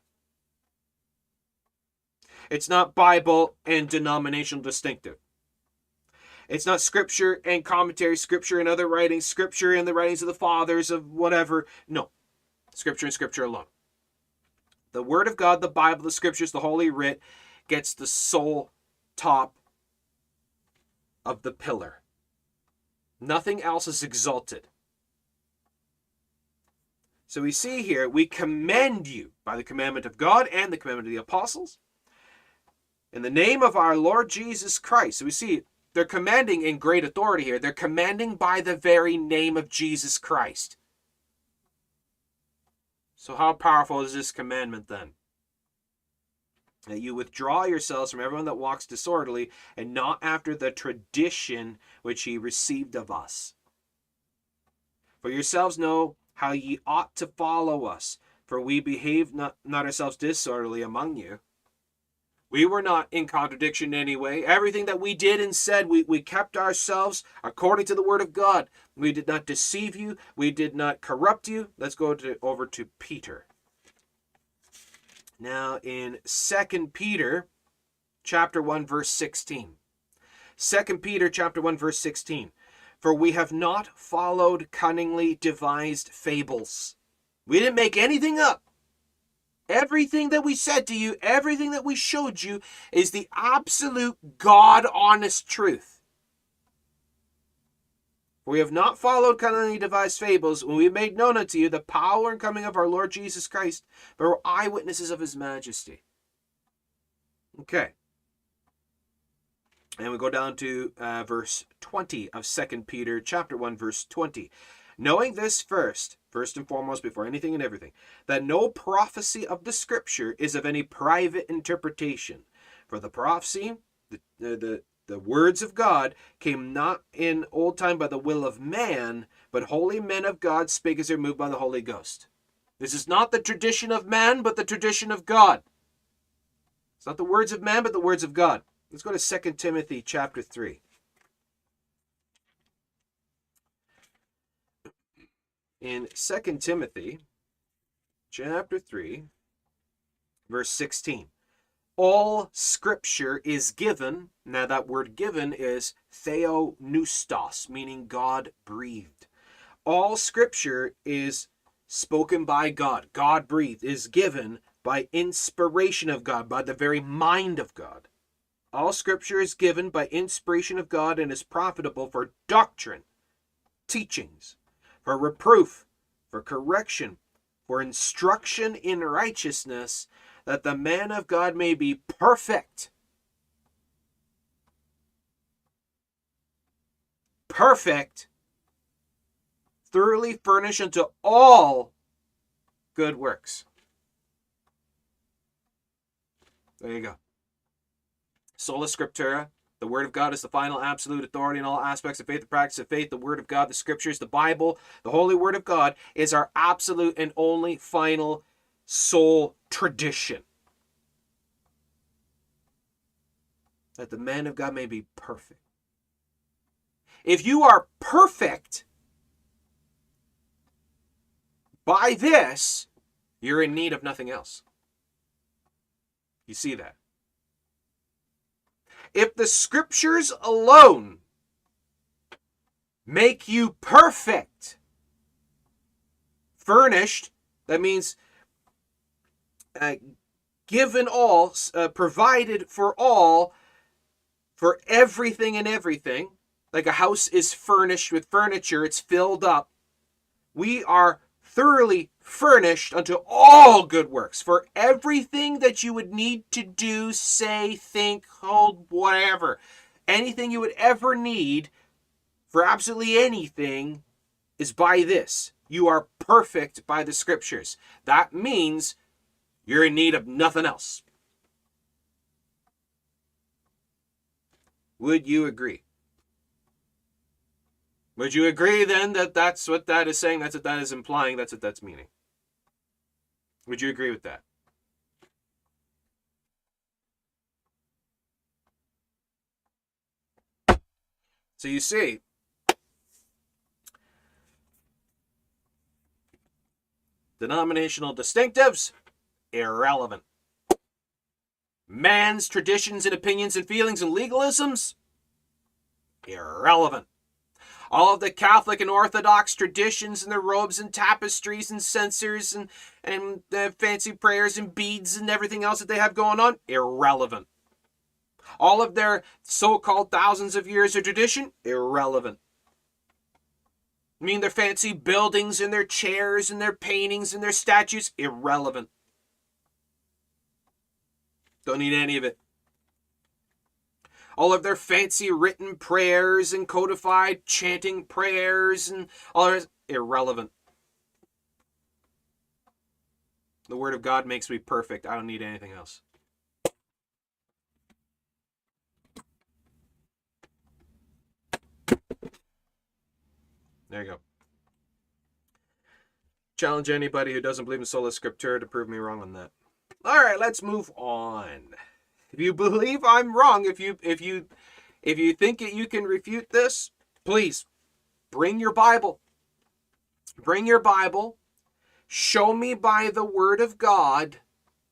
It's not Bible and denominational distinctive. It's not scripture and commentary, scripture and other writings, scripture and the writings of the fathers of whatever. No. Scripture and Scripture alone. The Word of God, the Bible, the Scriptures, the Holy Writ gets the sole top of the pillar. Nothing else is exalted. So we see here, we commend you by the commandment of God and the commandment of the apostles in the name of our Lord Jesus Christ. So we see they're commanding in great authority here. They're commanding by the very name of Jesus Christ. So, how powerful is this commandment then? That you withdraw yourselves from everyone that walks disorderly and not after the tradition which ye received of us. For yourselves know how ye ought to follow us, for we behave not, not ourselves disorderly among you. We were not in contradiction anyway. Everything that we did and said, we, we kept ourselves according to the word of God. We did not deceive you. We did not corrupt you. Let's go to, over to Peter. Now in Second Peter chapter 1 verse 16. 2 Peter chapter 1 verse 16. For we have not followed cunningly devised fables. We didn't make anything up. Everything that we said to you, everything that we showed you is the absolute God honest truth. We have not followed cunningly devised fables when we made known unto you the power and coming of our Lord Jesus Christ, but were eyewitnesses of his majesty. Okay. And we go down to uh, verse 20 of Second Peter chapter 1 verse 20. Knowing this first, first and foremost before anything and everything, that no prophecy of the scripture is of any private interpretation. For the prophecy, the, the, the, words of God came not in old time by the will of man, but holy men of God spake as they're moved by the Holy Ghost. This is not the tradition of man, but the tradition of God. It's not the words of man, but the words of God. Let's go to 2 Timothy chapter 3. In 2 Timothy chapter 3, verse 16. All scripture is given. Now, that word given is theopneustos, meaning God breathed. All scripture is spoken by God, God breathed, is given by inspiration of God, by the very mind of God. All scripture is given by inspiration of God and is profitable for doctrine, teachings, for reproof, for correction, for instruction in righteousness, that the man of God may be perfect. Perfect, thoroughly furnished unto all good works. There you go. Sola Scriptura. The Word of God is the final absolute authority in all aspects of faith, the practice of faith. The Word of God, the Scriptures, the Bible, the Holy Word of God is our absolute and only final sole tradition. That the man of God may be perfect. If you are perfect by this, you're in need of nothing else. You see that? If the scriptures alone make you perfect, furnished, that means uh, given all, uh, provided for all, for everything and everything, like a house is furnished with furniture, it's filled up. We are thoroughly furnished unto all good works for everything that you would need to do, say, think, hold, whatever. Anything you would ever need for absolutely anything is by this. You are perfect by the scriptures. That means you're in need of nothing else. Would you agree? Would you agree then that that's what that is saying? That's what that is implying. That's what that's meaning. Would you agree with that? So you see, denominational distinctives, irrelevant. Man's traditions and opinions and feelings and legalisms, irrelevant. All of the Catholic and Orthodox traditions and their robes and tapestries and censers and and uh, fancy prayers and beads and everything else that they have going on irrelevant. All of their so-called thousands of years of tradition irrelevant. I mean their fancy buildings and their chairs and their paintings and their statues irrelevant. Don't need any of it all of their fancy written prayers and codified chanting prayers and all that is irrelevant. The Word of God makes me perfect. I don't need anything else. There you go. Challenge anybody who doesn't believe in sola scriptura to prove me wrong on that. All right, let's move on. If you believe I'm wrong, if you if you if you think that you can refute this, please bring your Bible. Bring your Bible. Show me by the word of God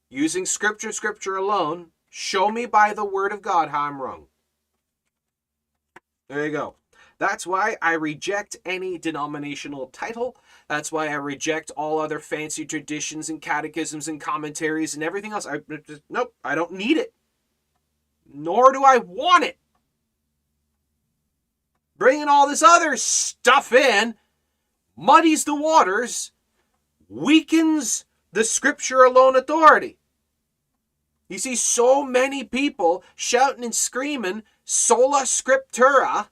using scripture scripture alone. Show me by the word of God how I'm wrong. There you go. That's why I reject any denominational title. That's why I reject all other fancy traditions and catechisms and commentaries and everything else. I nope, I don't need it nor do I want it. Bringing all this other stuff in muddies the waters, weakens the scripture alone authority. You see so many people shouting and screaming sola scriptura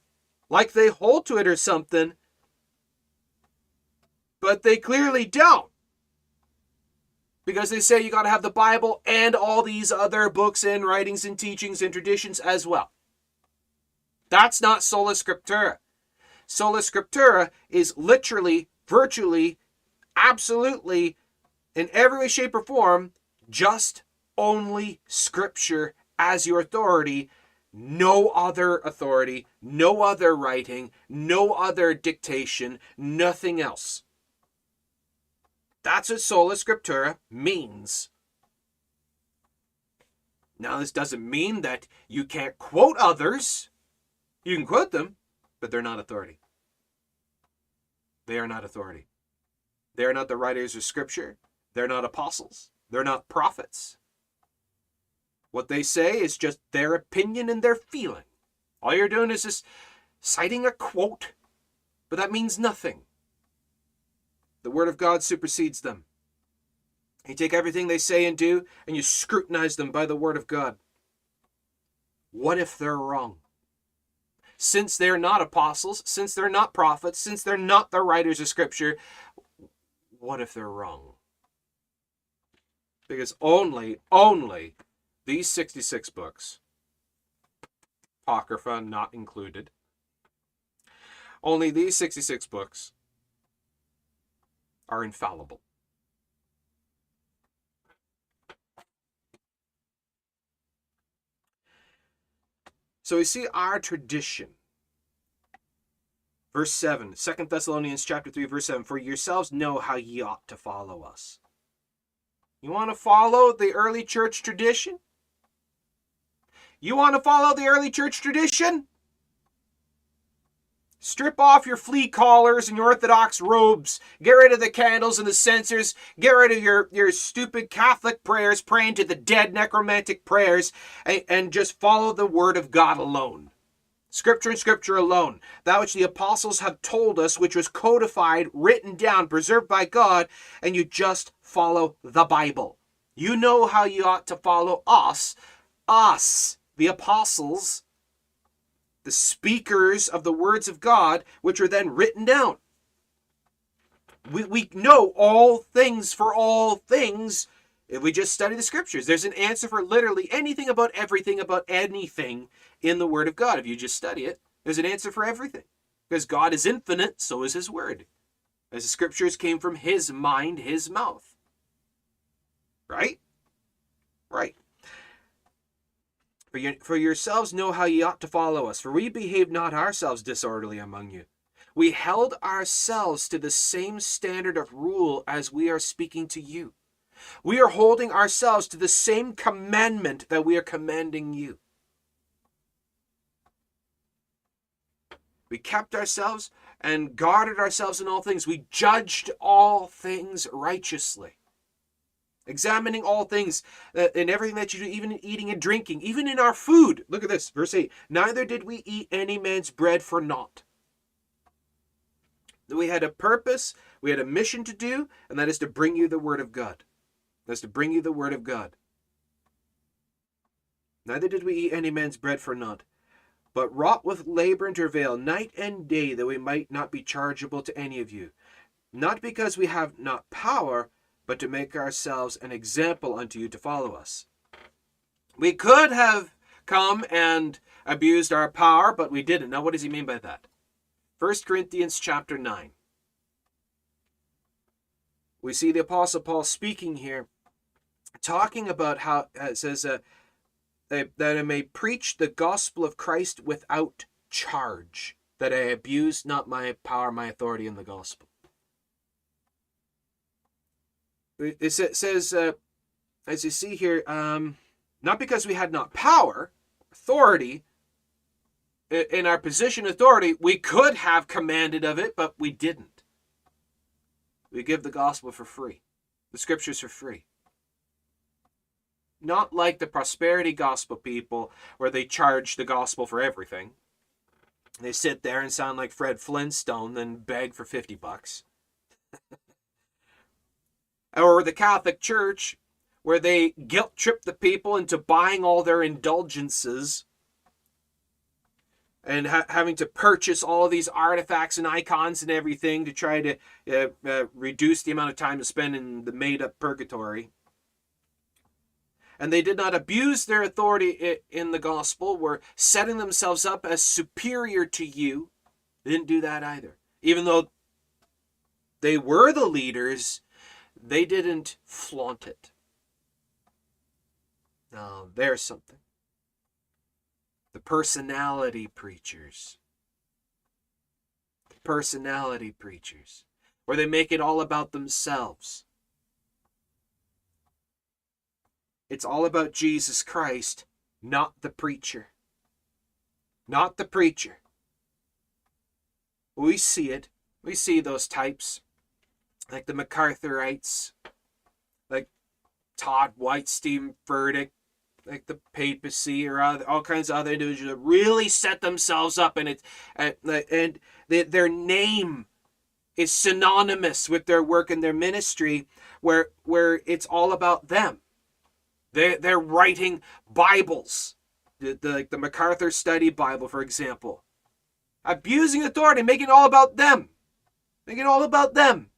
like they hold to it or something, but they clearly don't because they say you got to have the Bible and all these other books and writings and teachings and traditions as well. That's not sola scriptura. Sola scriptura is literally, virtually, absolutely, in every way, shape, or form, just only scripture as your authority. No other authority, no other writing, no other dictation, nothing else. That's what sola scriptura means. Now, this doesn't mean that you can't quote others. You can quote them, but they're not authority. They are not authority. They are not the writers of scripture. They're not apostles. They're not prophets. What they say is just their opinion and their feeling. All you're doing is just citing a quote, but that means nothing. The Word of God supersedes them. You take everything they say and do, and you scrutinize them by the Word of God. What if they're wrong? Since they're not apostles, since they're not prophets, since they're not the writers of Scripture, what if they're wrong? Because only, only these 66 books, Apocrypha not included, only these 66 books are infallible. So we see our tradition. Verse 7, 2 Thessalonians chapter 3, verse 7, For yourselves know how ye ought to follow us. You want to follow the early church tradition? You want to follow the early church tradition? Strip off your flea collars and your Orthodox robes. Get rid of the candles and the censers. Get rid of your, your stupid Catholic prayers, praying to the dead necromantic prayers, and, and just follow the Word of God alone. Scripture and Scripture alone. That which the apostles have told us, which was codified, written down, preserved by God, and you just follow the Bible. You know how you ought to follow us, us, the apostles, the speakers of the words of God, which are then written down. We, we know all things for all things if we just study the scriptures. There's an answer for literally anything about everything about anything in the Word of God. If you just study it, there's an answer for everything. Because God is infinite, so is His Word. As the scriptures came from His mind, His mouth. Right? Right. For, for yourselves know how ye ought to follow us, for we behaved not ourselves disorderly among you. We held ourselves to the same standard of rule as we are speaking to you. We are holding ourselves to the same commandment that we are commanding you. We kept ourselves and guarded ourselves in all things. We judged all things righteously. Examining all things uh, and everything that you do, even in eating and drinking, even in our food. Look at this, verse 8. Neither did we eat any man's bread for naught. We had a purpose, we had a mission to do, and that is to bring you the word of God. That's to bring you the word of God. Neither did we eat any man's bread for naught, but wrought with labor and travail night and day, that we might not be chargeable to any of you. Not because we have not power, but to make ourselves an example unto you to follow us. We could have come and abused our power, but we didn't. Now, what does he mean by that? 1 Corinthians chapter 9. We see the Apostle Paul speaking here, talking about how it says, uh, that I may preach the gospel of Christ without charge, that I abuse not my power, my authority in the gospel. It says, uh, as you see here, um, not because we had not power, authority, in our position authority, we could have commanded of it, but we didn't. We give the gospel for free, the scriptures for free not like the prosperity gospel people where they charge the gospel for everything. They sit there and sound like Fred Flintstone, then beg for 50 bucks. Or the Catholic Church, where they guilt trip the people into buying all their indulgences and ha- having to purchase all these artifacts and icons and everything to try to uh, uh, reduce the amount of time to spend in the made up purgatory and they did not abuse their authority in the gospel, were setting themselves up as superior to you. They didn't do that either. Even though they were the leaders, they didn't flaunt it. Now, there's something. The personality preachers. The personality preachers. Where they make it all about themselves It's all about Jesus Christ, not the preacher. Not the preacher. We see it. We see those types, like the MacArthurites, like Todd White, Steven Furtick, like the papacy or other, all kinds of other individuals that really set themselves up and it and, and they, their name is synonymous with their work and their ministry where where it's all about them they, they're writing Bibles, the, the, like the MacArthur Study Bible, for example. Abusing authority, making it all about them. Making it all about them.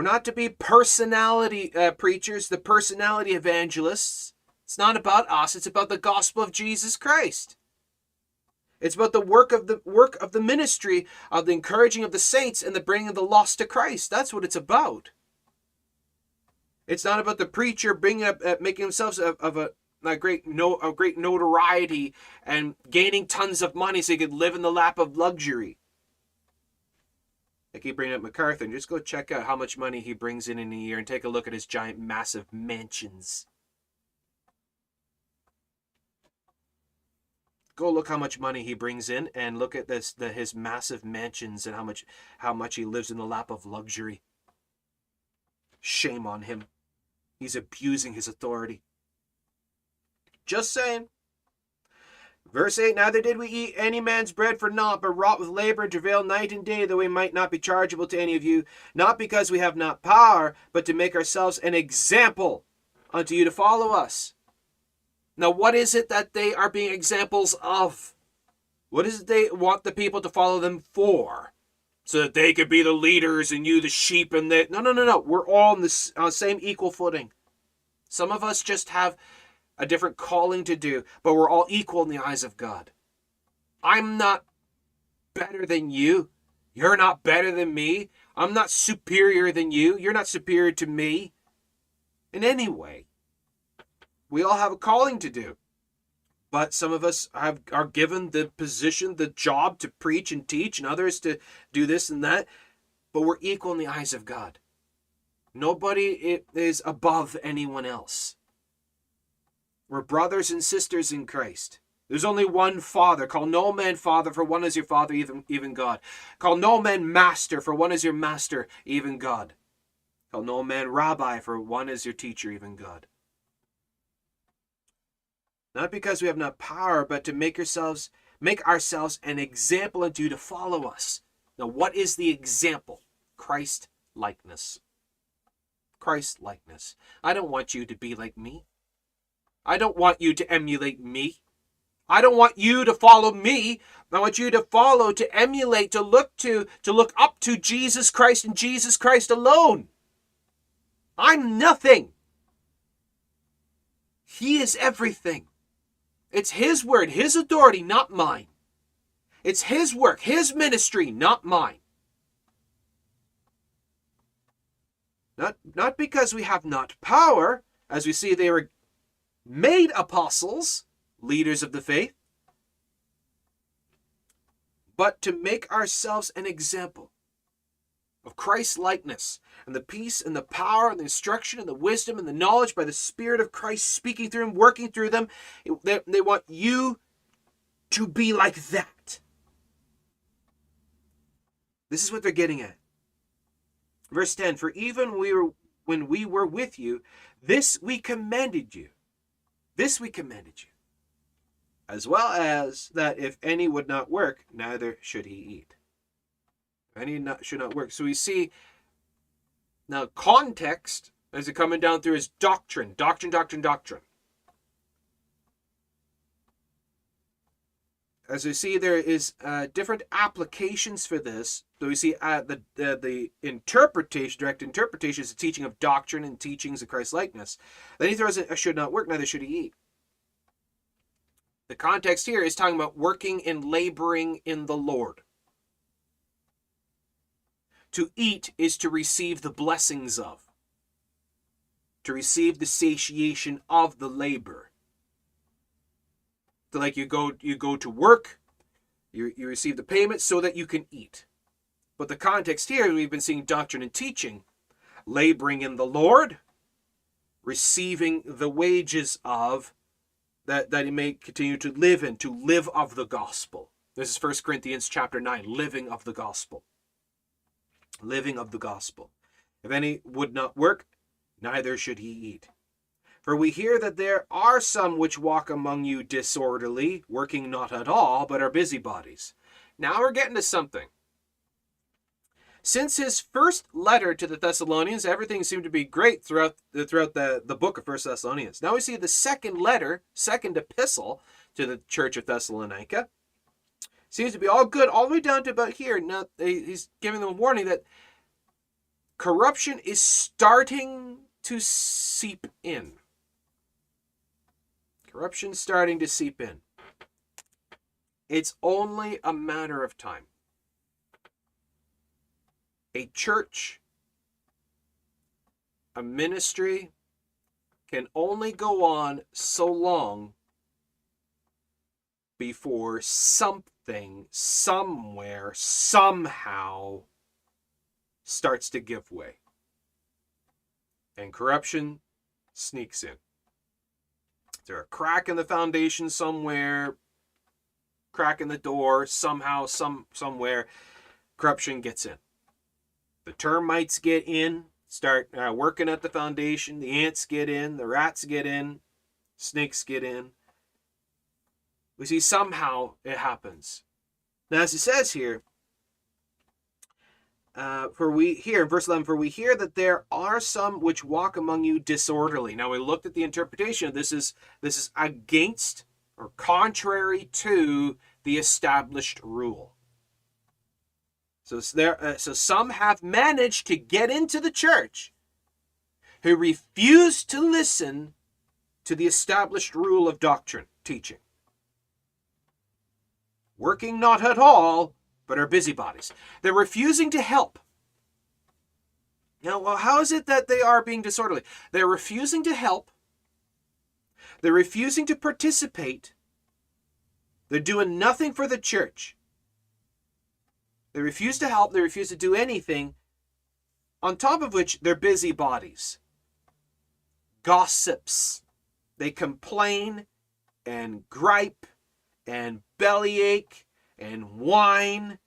We're not to be personality uh, preachers, the personality evangelists. It's not about us, it's about the gospel of Jesus Christ. It's about the work of the work of the ministry of the encouraging of the saints and the bringing of the lost to Christ. That's what it's about. It's not about the preacher bringing up, uh, making themselves of, of a, a great no, a great notoriety and gaining tons of money so he could live in the lap of luxury. I keep bringing up MacArthur, and just go check out how much money he brings in in a year and take a look at his giant, massive mansions. Go look how much money he brings in, and look at this the his massive mansions and how much how much he lives in the lap of luxury. Shame on him. He's abusing his authority. Just saying. Verse 8 Neither did we eat any man's bread for naught, but wrought with labor and travail night and day, that we might not be chargeable to any of you, not because we have not power, but to make ourselves an example unto you to follow us. Now, what is it that they are being examples of? What is it they want the people to follow them for? so that they could be the leaders and you the sheep and the no no no no we're all on the on the uh, same equal footing some of us just have a different calling to do but we're all equal in the eyes of god i'm not better than you you're not better than me i'm not superior than you you're not superior to me in any way we all have a calling to do but some of us have are given the position, the job to preach and teach, and others to do this and that. But we're equal in the eyes of God. Nobody is above anyone else. We're brothers and sisters in Christ. There's only one Father. Call no man Father, for one is your Father, even, even God. Call no man Master, for one is your Master, even God. Call no man Rabbi, for one is your teacher, even God. Not because we have not power, but to make ourselves make ourselves an example unto you to follow us. Now, what is the example? Christ likeness. Christ likeness. I don't want you to be like me. I don't want you to emulate me. I don't want you to follow me. I want you to follow, to emulate, to look to, to look up to Jesus Christ and Jesus Christ alone. I'm nothing. He is everything. It's His word, His authority, not mine. It's His work, His ministry, not mine. Not, not because we have not power, as we see they were made apostles, leaders of the faith, but to make ourselves an example of Christ's likeness and the peace and the power and the instruction and the wisdom and the knowledge by the Spirit of Christ speaking through them, working through them. They, they want you to be like that. This is what they're getting at. Verse 10 For even we were, when we were with you, this we commanded you. This we commanded you as well as that if any would not work, neither should he eat. Any not, should not work. So we see now context as it coming down through is doctrine, doctrine, doctrine, doctrine. As we see, there is uh, different applications for this. So we see uh, the, the the interpretation, direct interpretation, is the teaching of doctrine and teachings of Christ likeness. Then he throws it, should not work, neither should he eat. The context here is talking about working and laboring in the Lord. To eat is to receive the blessings of, to receive the satiation of the labor. Like you go you go to work, you, you receive the payment so that you can eat. But the context here, we've been seeing doctrine and teaching, laboring in the Lord, receiving the wages of that, that he may continue to live in, to live of the gospel. This is 1 Corinthians chapter 9, living of the gospel. Living of the gospel. If any would not work, neither should he eat. For we hear that there are some which walk among you disorderly, working not at all, but are busybodies. Now we're getting to something. Since his first letter to the Thessalonians, everything seemed to be great throughout the, throughout the, the book of First Thessalonians. Now we see the second letter, second epistle to the church of Thessalonica. Seems to be all good all the way down to about here. Now he's giving them a warning that corruption is starting to seep in. Corruption starting to seep in. It's only a matter of time a church, a ministry can only go on so long before something, somewhere, somehow starts to give way. And corruption sneaks in. There a crack in the foundation somewhere? Crack in the door, somehow, some somewhere, corruption gets in. The termites get in, start uh, working at the foundation. The ants get in, the rats get in, snakes get in. We see somehow it happens. Now, as it says here, uh, for we here verse 11 for we hear that there are some which walk among you disorderly now we looked at the interpretation of this is this is against or contrary to the established rule so there, uh, so some have managed to get into the church who refuse to listen to the established rule of doctrine teaching. Working not at all, but are busybodies. They're refusing to help. Now, well, how is it that they are being disorderly? They're refusing to help. They're refusing to participate. They're doing nothing for the church. They refuse to help, they refuse to do anything. On top of which, they're busybodies, gossips. They complain and gripe and bellyache and whine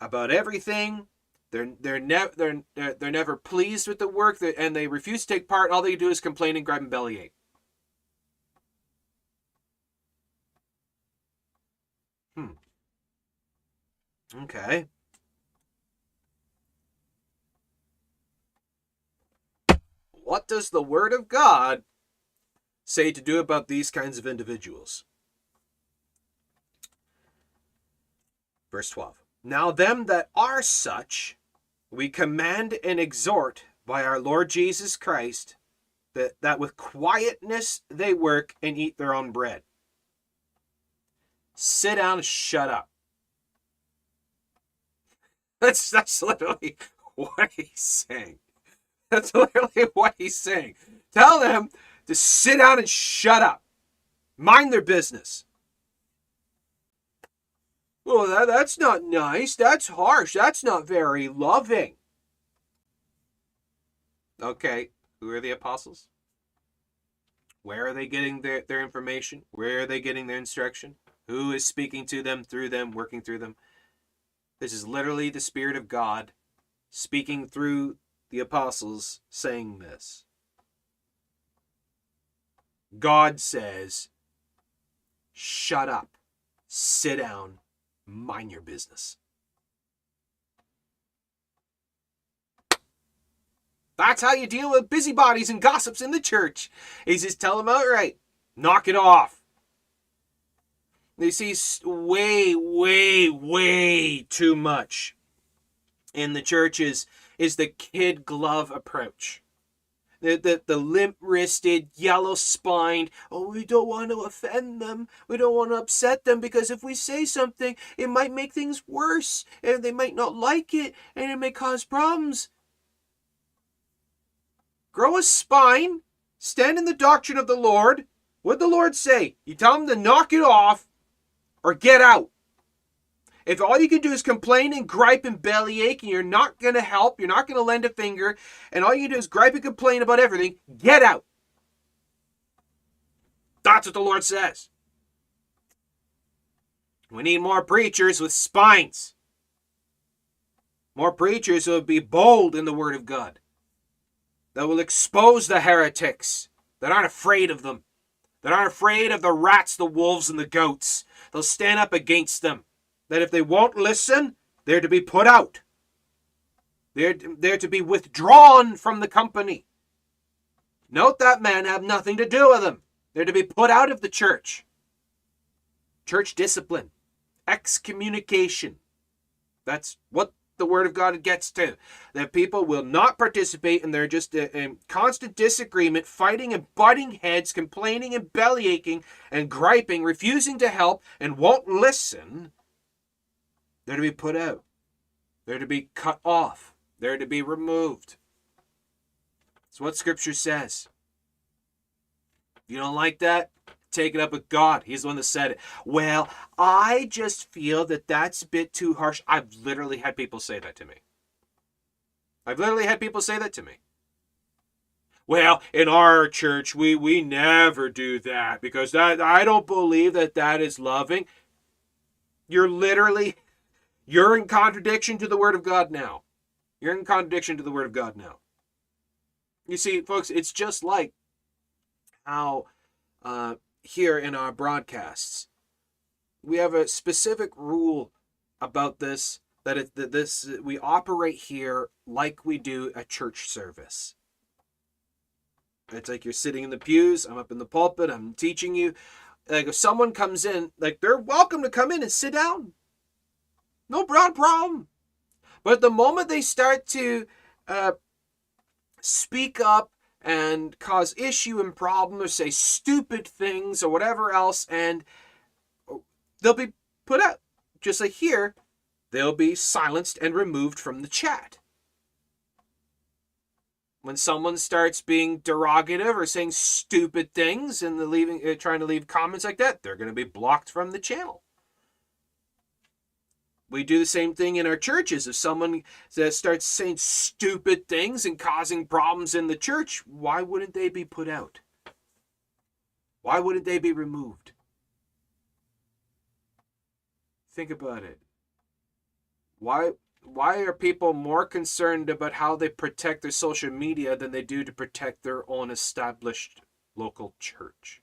about everything. They're they're never they're, they're they're never pleased with the work that, and they refuse to take part. All they do is complain and gripe and bellyache. Hmm. Okay. What does the Word of God say to do about these kinds of individuals? Verse 12. Now, them that are such, we command and exhort by our Lord Jesus Christ that, that with quietness they work and eat their own bread. Sit down and shut up. That's, that's literally what he's saying. That's literally what he's saying. Tell them to sit down and shut up. Mind their business. Well, that, that's not nice. That's harsh. That's not very loving. Okay, who are the apostles? Where are they getting their, their information? Where are they getting their instruction? Who is speaking to them, through them, working through them? This is literally the Spirit of God speaking through the apostles saying this. God says, shut up, sit down, mind your business. That's how you deal with busybodies and gossips in the church. Is just tell them outright, knock it off. They see way, way, way too much in the churches is the kid glove approach. The, the, the limp wristed, yellow spined, oh, we don't want to offend them. We don't want to upset them because if we say something, it might make things worse and they might not like it and it may cause problems. Grow a spine, stand in the doctrine of the Lord. What the Lord say? You tell them to knock it off or get out. If all you can do is complain and gripe and bellyache and you're not going to help, you're not going to lend a finger, and all you can do is gripe and complain about everything, get out. That's what the Lord says. We need more preachers with spines. More preachers who will be bold in the Word of God. That will expose the heretics. That aren't afraid of them. That aren't afraid of the rats, the wolves, and the goats. They'll stand up against them that if they won't listen, they're to be put out. They're, they're to be withdrawn from the company. Note that men have nothing to do with them. They're to be put out of the church. Church discipline, excommunication. That's what the word of God gets to. That people will not participate and they're just uh, in constant disagreement, fighting and butting heads, complaining and bellyaching and griping, refusing to help and won't listen they're to be put out. They're to be cut off. They're to be removed. That's what Scripture says. If you don't like that, take it up with God. He's the one that said it. Well, I just feel that that's a bit too harsh. I've literally had people say that to me. I've literally had people say that to me. Well, in our church, we we never do that because that I don't believe that that is loving. You're literally you're in contradiction to the Word of God now. You're in contradiction to the Word of God now. You see, folks, it's just like how uh, here in our broadcasts, we have a specific rule about this that it, that this we operate here like we do a church service. It's like you're sitting in the pews, I'm up in the pulpit, I'm teaching you. Like if someone comes in, like they're welcome to come in and sit down. No broad problem. But the moment they start to uh, speak up and cause issue and problem or say stupid things or whatever else, and they'll be put out. Just like here, they'll be silenced and removed from the chat. When someone starts being derogative or saying stupid things and the leaving, uh, trying to leave comments like that, they're going to be blocked from the channel. We do the same thing in our churches. If someone starts saying stupid things and causing problems in the church, why wouldn't they be put out? Why wouldn't they be removed? Think about it. Why why are people more concerned about how they protect their social media than they do to protect their own established local church?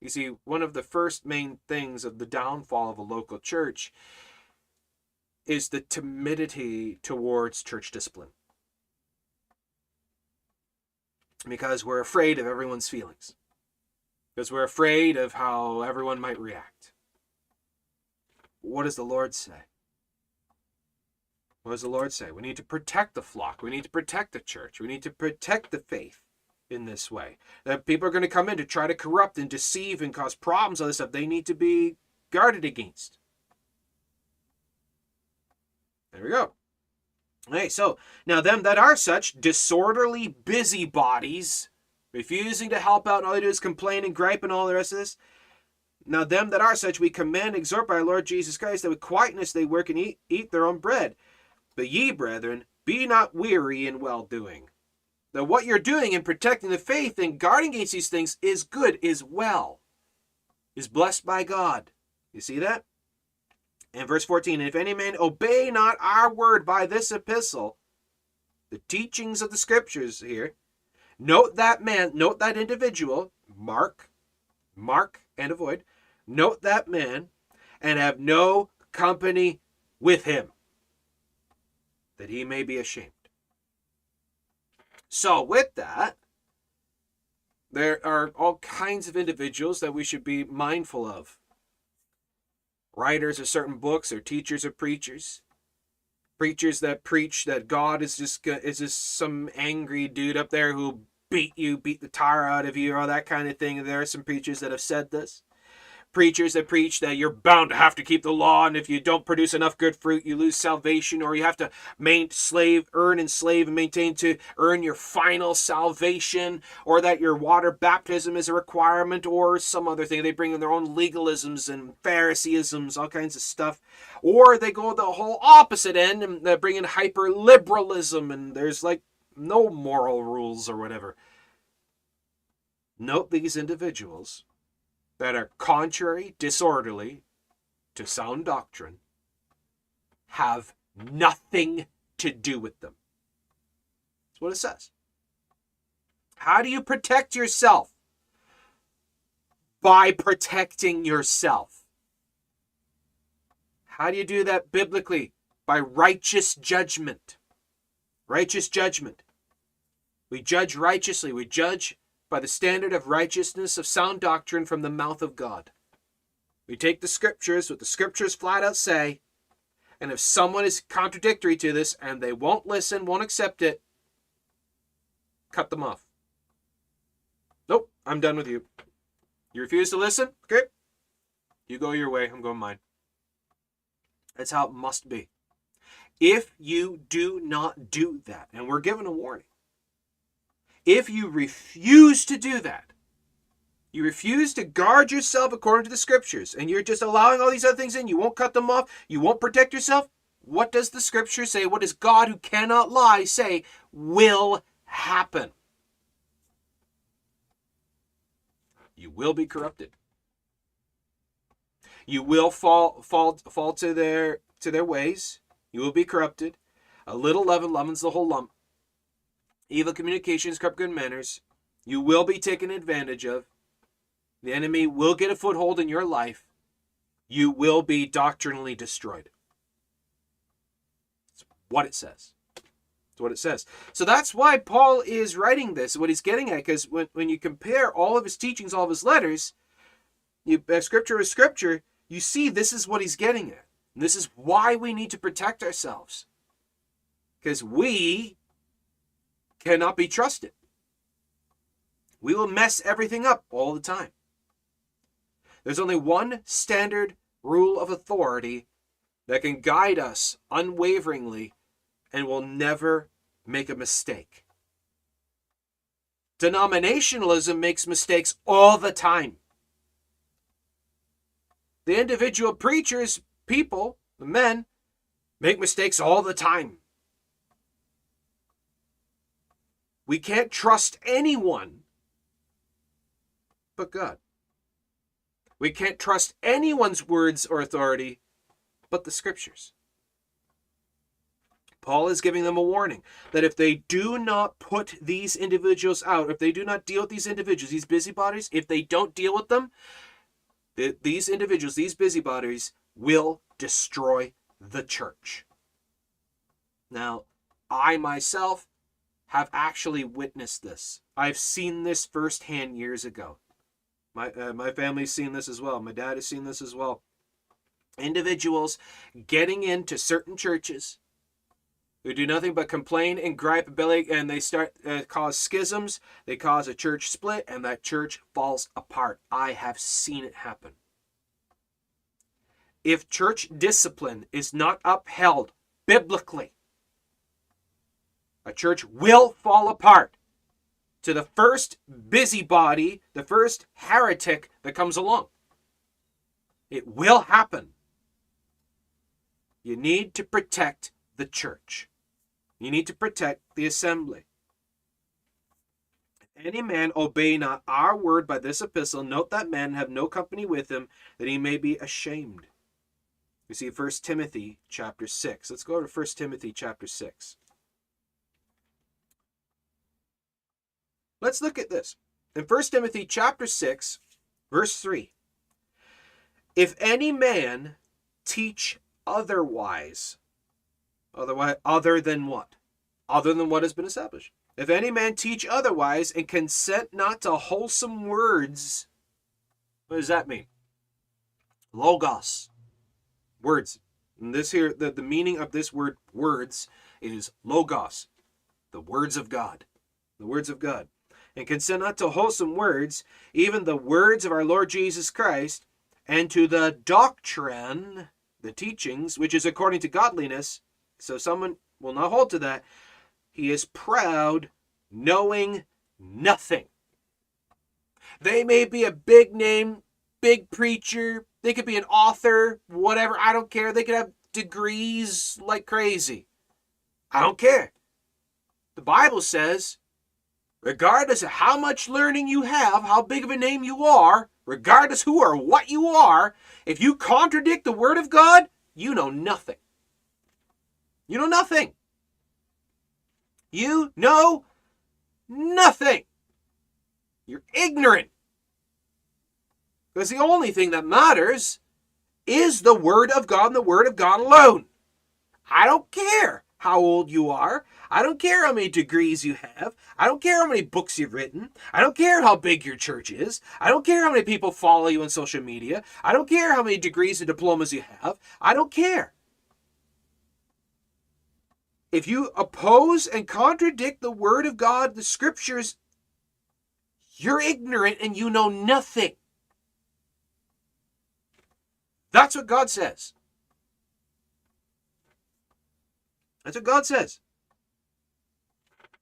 You see, one of the first main things of the downfall of a local church is the timidity towards church discipline. Because we're afraid of everyone's feelings. Because we're afraid of how everyone might react. What does the Lord say? What does the Lord say? We need to protect the flock. We need to protect the church. We need to protect the faith in this way. That people are going to come in to try to corrupt and deceive and cause problems, all this stuff. They need to be guarded against. There we go. Okay, so now them that are such disorderly busybodies, refusing to help out, and all they do is complain and gripe and all the rest of this. Now them that are such we command, exhort by our Lord Jesus Christ, that with quietness they work and eat, eat their own bread. But ye, brethren, be not weary in well doing. That what you're doing in protecting the faith and guarding against these things is good, is well, is blessed by God. You see that? And verse 14, if any man obey not our word by this epistle, the teachings of the scriptures here, note that man, note that individual, mark, mark and avoid, note that man, and have no company with him, that he may be ashamed. So, with that, there are all kinds of individuals that we should be mindful of. Writers of certain books or teachers or preachers. Preachers that preach that God is just is just some angry dude up there who beat you, beat the tar out of you, or that kind of thing. There are some preachers that have said this preachers that preach that you're bound to have to keep the law, and if you don't produce enough good fruit, you lose salvation, or you have to main slave, earn and slave and maintain to earn your final salvation, or that your water baptism is a requirement, or some other thing. They bring in their own legalisms and Phariseeisms, all kinds of stuff. Or they go the whole opposite end and they bring in hyper liberalism, and there's like no moral rules or whatever. Note these individuals that are contrary, disorderly to sound doctrine have nothing to do with them. That's what it says. How do you protect yourself? By protecting yourself. How do you do that biblically? By righteous judgment. Righteous judgment. We judge righteously. We judge by the standard of righteousness of sound doctrine from the mouth of God. We take the scriptures, what the scriptures flat out say, and if someone is contradictory to this and they won't listen, won't accept it, cut them off. Nope, I'm done with you. You refuse to listen? Okay. You go your way, I'm going mine. That's how it must be. If you do not do that, and we're given a warning, if you refuse to do that, you refuse to guard yourself according to the scriptures, and you're just allowing all these other things in, you won't cut them off, you won't protect yourself. What does the scripture say? What does God, who cannot lie, say will happen? You will be corrupted. You will fall fall fall to their to their ways. You will be corrupted. A little leaven leavens the whole lump evil communications, corrupt good manners. You will be taken advantage of. The enemy will get a foothold in your life. You will be doctrinally destroyed. That's what it says. That's what it says. So that's why Paul is writing this, what he's getting at, because when, when you compare all of his teachings, all of his letters, you uh, scripture with scripture, you see this is what he's getting at. And this is why we need to protect ourselves. Because we cannot be trusted. We will mess everything up all the time. There's only one standard rule of authority that can guide us unwaveringly and will never make a mistake. Denominationalism makes mistakes all the time. The individual preachers, people, the men, make mistakes all the time. We can't trust anyone but God. We can't trust anyone's words or authority but the scriptures. Paul is giving them a warning that if they do not put these individuals out, if they do not deal with these individuals, these busybodies, if they don't deal with them, these individuals, these busybodies, will destroy the church. Now, I myself have actually witnessed this. I've seen this firsthand years ago. My uh, my family's seen this as well. My dad has seen this as well. Individuals getting into certain churches who do nothing but complain and gripe belly and they start uh, cause schisms they cause a church split and that church falls apart i have seen it happen if church discipline is not upheld biblically a church will fall apart to the first busybody the first heretic that comes along it will happen you need to protect the church you need to protect the assembly. If any man obey not our word by this epistle, note that men have no company with him, that he may be ashamed. We see 1 Timothy chapter 6. Let's go to 1 Timothy chapter 6. Let's look at this. In 1 Timothy chapter 6, verse 3. If any man teach otherwise, Otherwise, other than what? Other than what has been established. If any man teach otherwise and consent not to wholesome words, what does that mean? Logos. Words. And this here, the, the meaning of this word words is logos, the words of God. The words of God. And consent not to wholesome words, even the words of our Lord Jesus Christ, and to the doctrine, the teachings, which is according to godliness, so someone will not hold to that. He is proud, knowing nothing. They may be a big name, big preacher, they could be an author, whatever, I don't care. They could have degrees like crazy. I don't care. The Bible says, regardless of how much learning you have, how big of a name you are, regardless who or what you are, if you contradict the Word of God, you know nothing. You know nothing. You know nothing. You're ignorant. Because the only thing that matters is the Word of God and the Word of God alone. I don't care how old you are. I don't care how many degrees you have. I don't care how many books you've written. I don't care how big your church is. I don't care how many people follow you on social media. I don't care how many degrees and diplomas you have. I don't care. If you oppose and contradict the word of God, the scriptures, you're ignorant and you know nothing. That's what God says. That's what God says.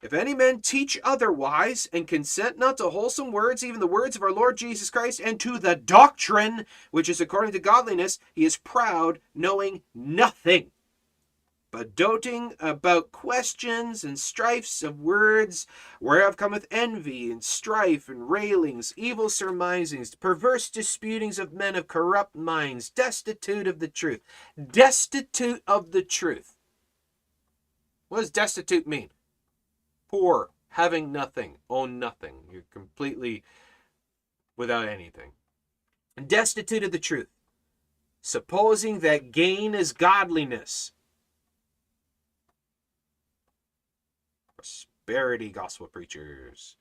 If any man teach otherwise and consent not to wholesome words, even the words of our Lord Jesus Christ, and to the doctrine which is according to godliness, he is proud, knowing nothing but doting about questions and strifes of words, whereof cometh envy and strife and railings, evil surmisings, perverse disputings of men of corrupt minds, destitute of the truth. Destitute of the truth. What does destitute mean? Poor, having nothing, own nothing. You're completely without anything. Destitute of the truth. Supposing that gain is godliness prosperity gospel preachers.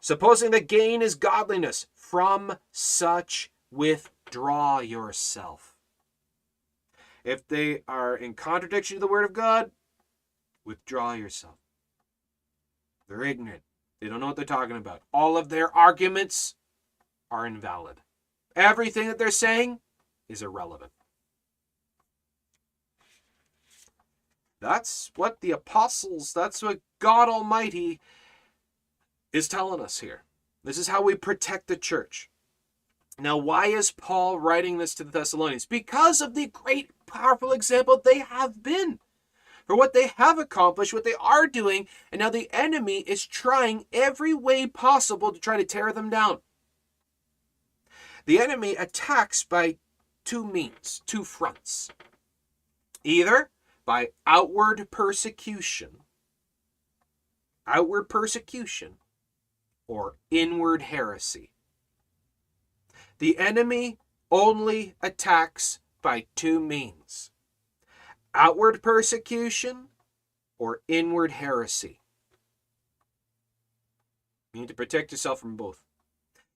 Supposing that gain is godliness, from such withdraw yourself. If they are in contradiction to the word of God, withdraw yourself. They're ignorant. They don't know what they're talking about. All of their arguments are invalid. Everything that they're saying is irrelevant. That's what the apostles, that's what God Almighty is telling us here. This is how we protect the church. Now, why is Paul writing this to the Thessalonians? Because of the great, powerful example they have been. For what they have accomplished, what they are doing, and now the enemy is trying every way possible to try to tear them down. The enemy attacks by two means, two fronts. Either by outward persecution, outward persecution, or inward heresy. The enemy only attacks by two means outward persecution or inward heresy. You need to protect yourself from both.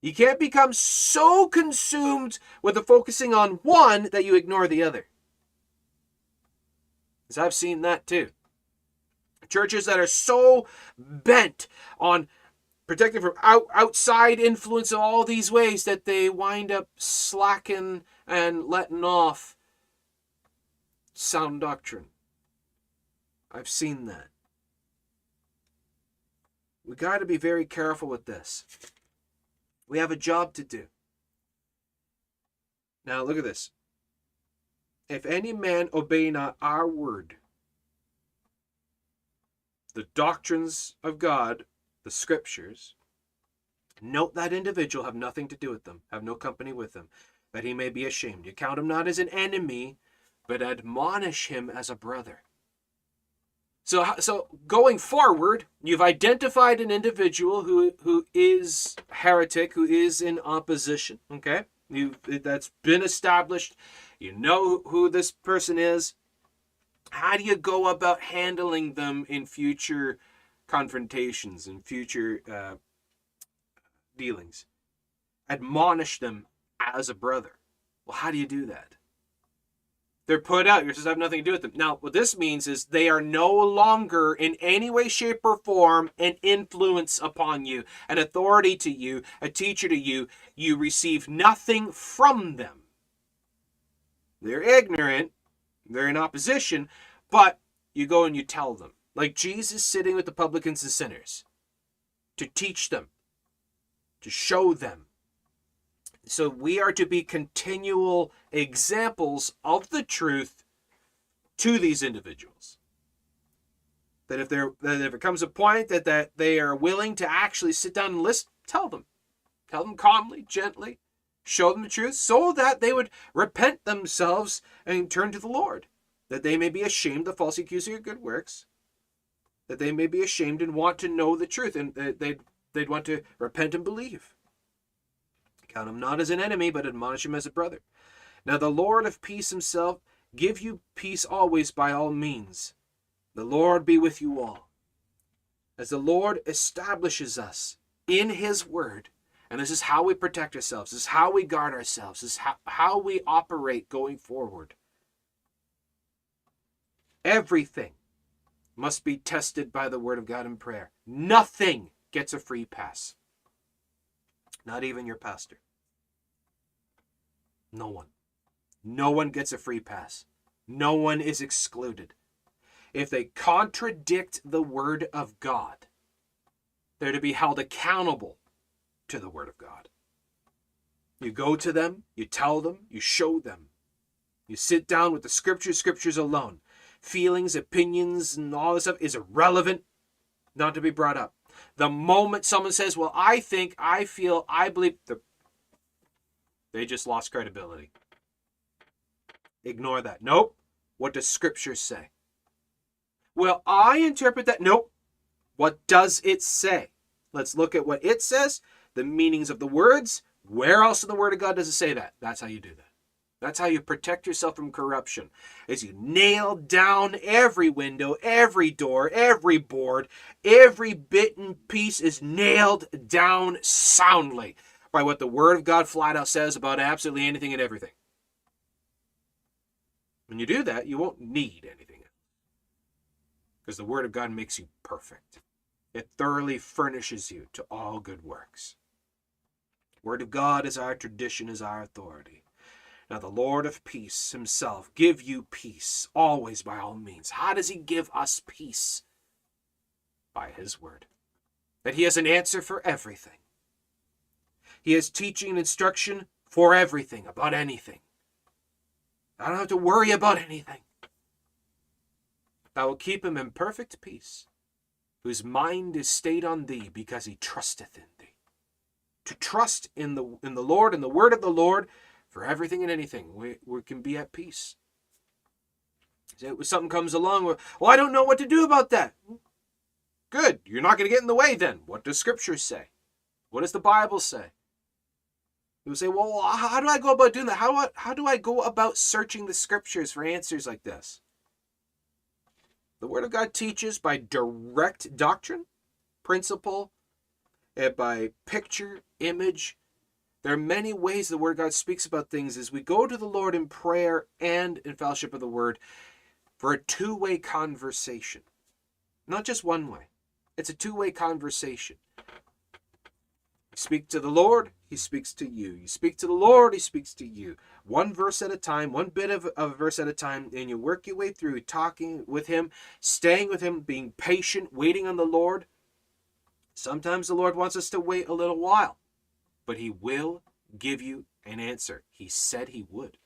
You can't become so consumed with the focusing on one that you ignore the other. Because I've seen that too. Churches that are so bent on protecting from out, outside influence in all these ways that they wind up slacking and letting off sound doctrine. I've seen that. We got to be very careful with this. We have a job to do. Now, look at this. If any man obey not our word, the doctrines of God the scriptures, note that individual, have nothing to do with them, have no company with them, that he may be ashamed. You count him not as an enemy, but admonish him as a brother. So, so going forward, you've identified an individual who who is heretic, who is in opposition. Okay, you that's been established. You know who this person is. How do you go about handling them in future confrontations and future uh, dealings. Admonish them as a brother. Well, how do you do that? They're put out. Supposed to have nothing to do with them. Now, what this means is they are no longer in any way, shape, or form an influence upon you, an authority to you, a teacher to you. You receive nothing from them. They're ignorant, they're in opposition, but you go and you tell them like Jesus sitting with the publicans and sinners to teach them, to show them. So we are to be continual examples of the truth to these individuals. That if there that if it comes a point that, that they are willing to actually sit down and listen, tell them. Tell them calmly, gently, show them the truth, so that they would repent themselves and turn to the Lord, that they may be ashamed of false accusing of good works, that they may be ashamed and want to know the truth, and uh, they'd, they'd want to repent and believe. Count him not as an enemy, but admonish him as a brother. Now the Lord of peace himself give you peace always by all means. The Lord be with you all. As the Lord establishes us in his word, and this is how we protect ourselves, this is how we guard ourselves, this is how, how we operate going forward. Everything must be tested by the word of God in prayer. Nothing gets a free pass. Not even your pastor. No one. No one gets a free pass. No one is excluded. If they contradict the word of God, they're to be held accountable to the word of God. You go to them, you tell them, you show them. You sit down with the scriptures, scriptures alone feelings, opinions, and all this stuff is irrelevant, not to be brought up. The moment someone says, Well, I think, I feel, I believe, the, they just lost credibility. Ignore that. Nope. What does Scripture say? Well, I interpret that. Nope. What does it say? Let's look at what it says, the meanings of the words. Where else in the Word of God does it say that? That's how you do that. That's how you protect yourself from corruption. Is you nail down every window, every door, every board, every bit and piece is nailed down soundly by what the word of God flat out says about absolutely anything and everything. When you do that, you won't need anything because the word of God makes you perfect. It thoroughly furnishes you to all good works. Word of God is our tradition, is our authority. Now, the Lord of peace himself give you peace always by all means. How does he give us peace? By his word. That he has an answer for everything. He has teaching and instruction for everything, about anything. I don't have to worry about anything. Thou will keep him in perfect peace, whose mind is stayed on thee because he trusteth in thee. to trust in the in the Lord and the word of the Lord for everything and anything. We, we can be at peace. So something comes along, well, oh, I don't know what to do about that. Good. You're not going to get in the way then. What does Scripture say? What does the Bible say? You say, well, how do I go about doing that? How do I, how do I go about searching the Scriptures for answers like this? The Word of God teaches by direct doctrine, principle, and by picture, image. There are many ways the Word of God speaks about things as we go to the Lord in prayer and in fellowship of the Word for a two way conversation, not just one way. It's a two way conversation. Speak to the Lord, He speaks to you. You speak to the Lord, He speaks to you. One verse at a time, one bit of, of a verse at a time, and you work your way through talking with Him, staying with Him, being patient, waiting on the Lord. Sometimes the Lord wants us to wait a little while, but He will give you an answer. He said He would.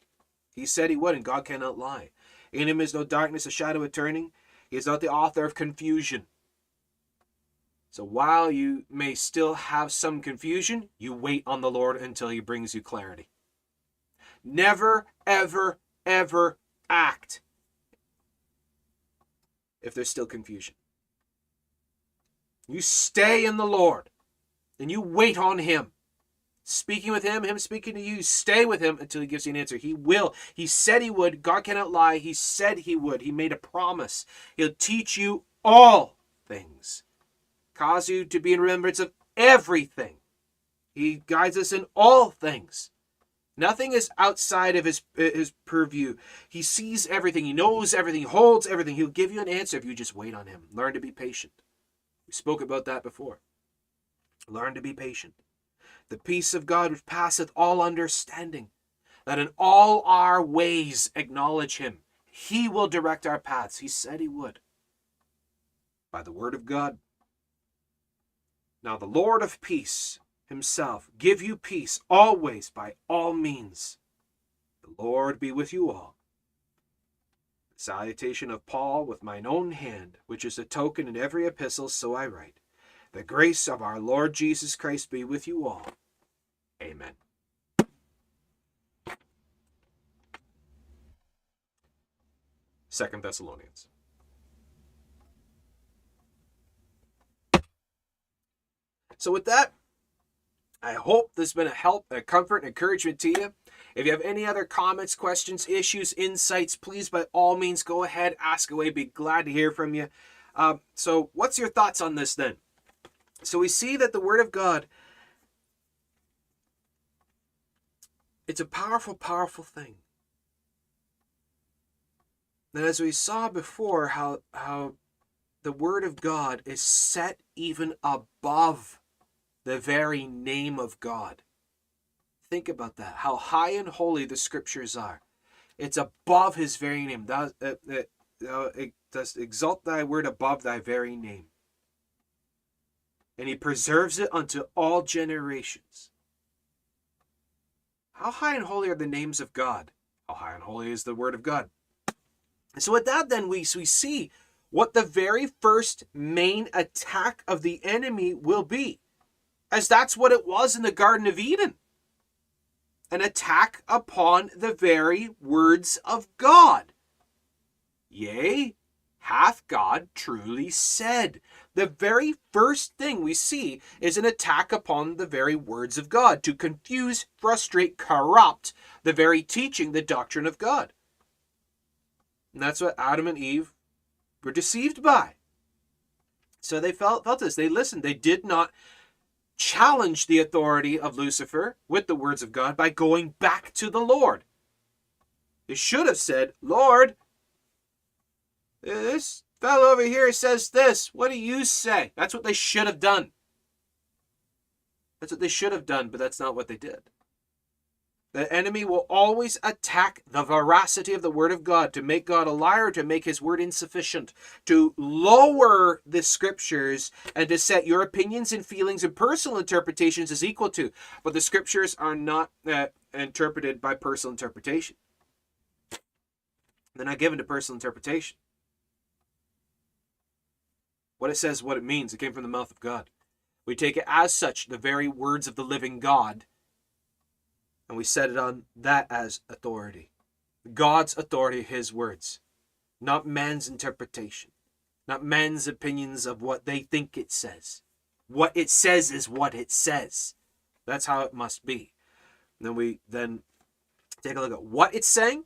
He said He would, and God cannot lie. In Him is no darkness, a shadow of turning. He is not the author of confusion. So while you may still have some confusion, you wait on the Lord until He brings you clarity. Never, ever, ever act if there's still confusion. You stay in the Lord and you wait on Him. Speaking with Him, Him speaking to you, stay with Him until He gives you an answer. He will. He said He would. God cannot lie. He said He would. He made a promise. He'll teach you all things cause you to be in remembrance of everything. He guides us in all things. Nothing is outside of his, his purview. He sees everything. He knows everything. He holds everything. He'll give you an answer if you just wait on him. Learn to be patient. We spoke about that before. Learn to be patient. The peace of God which passeth all understanding, that in all our ways acknowledge him. He will direct our paths. He said he would. By the word of God, now the Lord of peace himself give you peace always by all means. The Lord be with you all. The salutation of Paul with mine own hand, which is a token in every epistle, so I write. The grace of our Lord Jesus Christ be with you all. Amen. Second Thessalonians. So with that, I hope this has been a help, a comfort, and encouragement to you. If you have any other comments, questions, issues, insights, please by all means go ahead, ask away. Be glad to hear from you. Uh, so, what's your thoughts on this then? So we see that the Word of God, it's a powerful, powerful thing. And as we saw before, how how the Word of God is set even above the very name of God. Think about that. How high and holy the scriptures are. It's above his very name. That, uh, it does exalt thy word above thy very name. And he preserves it unto all generations. How high and holy are the names of God? How high and holy is the word of God? So with that then we, we see what the very first main attack of the enemy will be as that's what it was in the Garden of Eden an attack upon the very words of God. Yea, hath God truly said? The very first thing we see is an attack upon the very words of God to confuse, frustrate, corrupt the very teaching, the doctrine of God. And that's what Adam and Eve were deceived by. So they felt, felt this. They listened. They did not challenged the authority of Lucifer with the words of God by going back to the Lord. They should have said, Lord, this fellow over here says this. What do you say? That's what they should have done. That's what they should have done, but that's not what they did. The enemy will always attack the veracity of the word of God to make God a liar, to make his word insufficient, to lower the scriptures, and to set your opinions and feelings and personal interpretations as equal to. But the scriptures are not uh, interpreted by personal interpretation. They're not given to personal interpretation. What it says, what it means, it came from the mouth of God. We take it as such, the very words of the living God, and we set it on that as authority. God's authority, his words, not man's interpretation, not man's opinions of what they think it says. What it says is what it says. That's how it must be. And then we then take a look at what it's saying.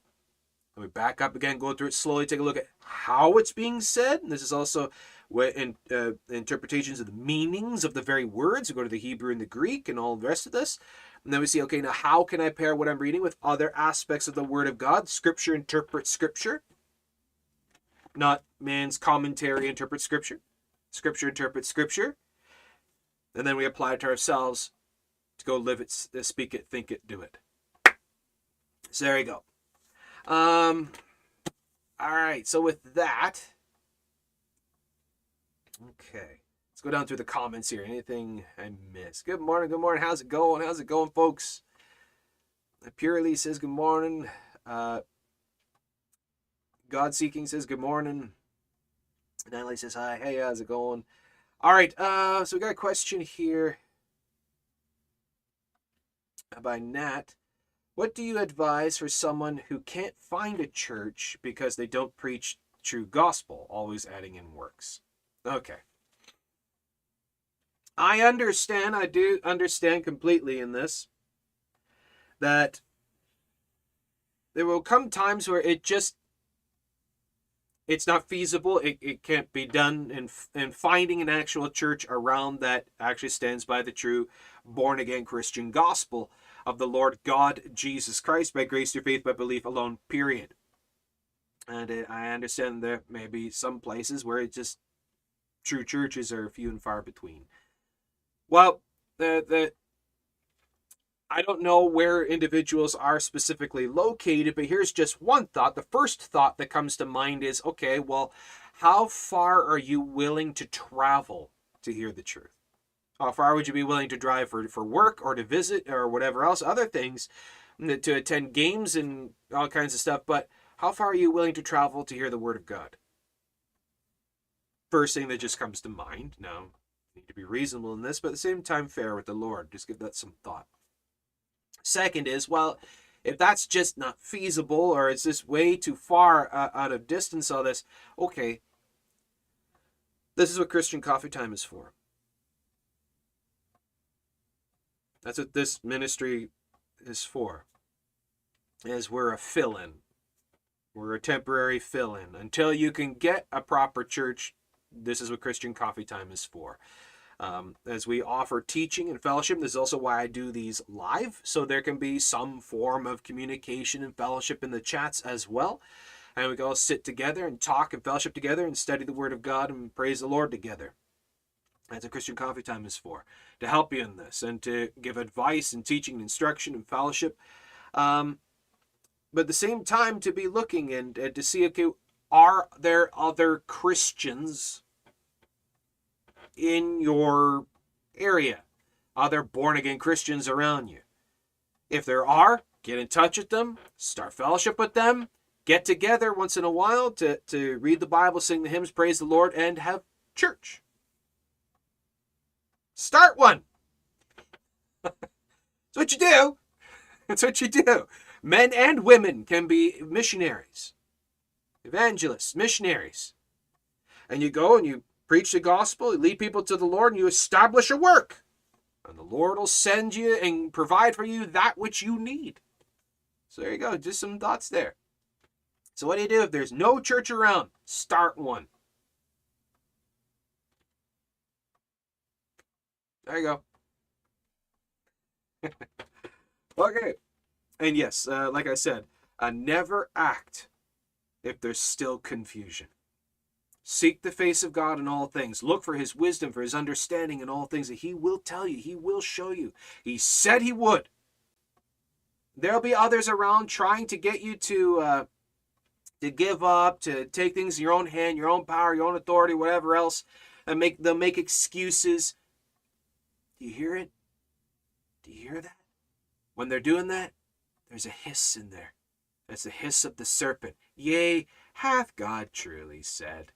And we back up again, go through it slowly, take a look at how it's being said. And this is also in uh, interpretations of the meanings of the very words. We go to the Hebrew and the Greek and all the rest of this. And then we see, okay, now how can I pair what I'm reading with other aspects of the Word of God? Scripture interprets Scripture, not man's commentary interprets Scripture. Scripture interprets Scripture. And then we apply it to ourselves to go live it, speak it, think it, do it. So there you go. Um, all right. So with that, okay. Go down through the comments here. Anything I missed? Good morning. Good morning. How's it going? How's it going, folks? Purely says good morning. Uh, God Seeking says good morning. Natalie says hi. Hey, how's it going? All right. Uh, so we got a question here by Nat. What do you advise for someone who can't find a church because they don't preach true gospel, always adding in works? Okay. I understand, I do understand completely in this that there will come times where it just it's not feasible it, it can't be done and and finding an actual church around that actually stands by the true born again christian gospel of the lord god jesus christ by grace through faith by belief alone period. And it, i understand there may be some places where it just true churches are few and far between well, the the I don't know where individuals are specifically located, but here's just one thought. The first thought that comes to mind is okay, well, how far are you willing to travel to hear the truth? How far would you be willing to drive for, for work or to visit or whatever else, other things, mm, to attend games and all kinds of stuff? But how far are you willing to travel to hear the word of God? First thing that just comes to mind. Now, need to be reasonable in this, but at the same time fair with the Lord. Just give that some thought. Second is, well, if that's just not feasible or it's just way too far uh, out of distance, all this, okay, this is what Christian Coffee Time is for. That's what this ministry is for. Is we're a fill-in. We're a temporary fill-in. Until you can get a proper church, this is what Christian Coffee Time is for. Um, as we offer teaching and fellowship, this is also why I do these live, so there can be some form of communication and fellowship in the chats as well. And we can all sit together and talk and fellowship together and study the Word of God and praise the Lord together. That's what Christian Coffee Time is for, to help you in this and to give advice and teaching and instruction and fellowship. Um, but at the same time, to be looking and, and to see, okay, are there other Christians in your area, uh, other born again Christians around you. If there are, get in touch with them, start fellowship with them, get together once in a while to, to read the Bible, sing the hymns, praise the Lord, and have church. Start one. That's what you do. That's what you do. Men and women can be missionaries, evangelists, missionaries. And you go and you preach the gospel, you lead people to the Lord, and you establish a work. And the Lord will send you and provide for you that which you need. So there you go, just some thoughts there. So what do you do if there's no church around? Start one. There you go. okay. And yes, uh, like I said, uh, never act if there's still confusion. Seek the face of God in all things. Look for his wisdom, for his understanding in all things, that he will tell you, he will show you. He said he would. There'll be others around trying to get you to uh, to give up, to take things in your own hand, your own power, your own authority, whatever else, and make they'll make excuses. Do you hear it? Do you hear that? When they're doing that, there's a hiss in there. That's the hiss of the serpent. Yea, hath God truly said.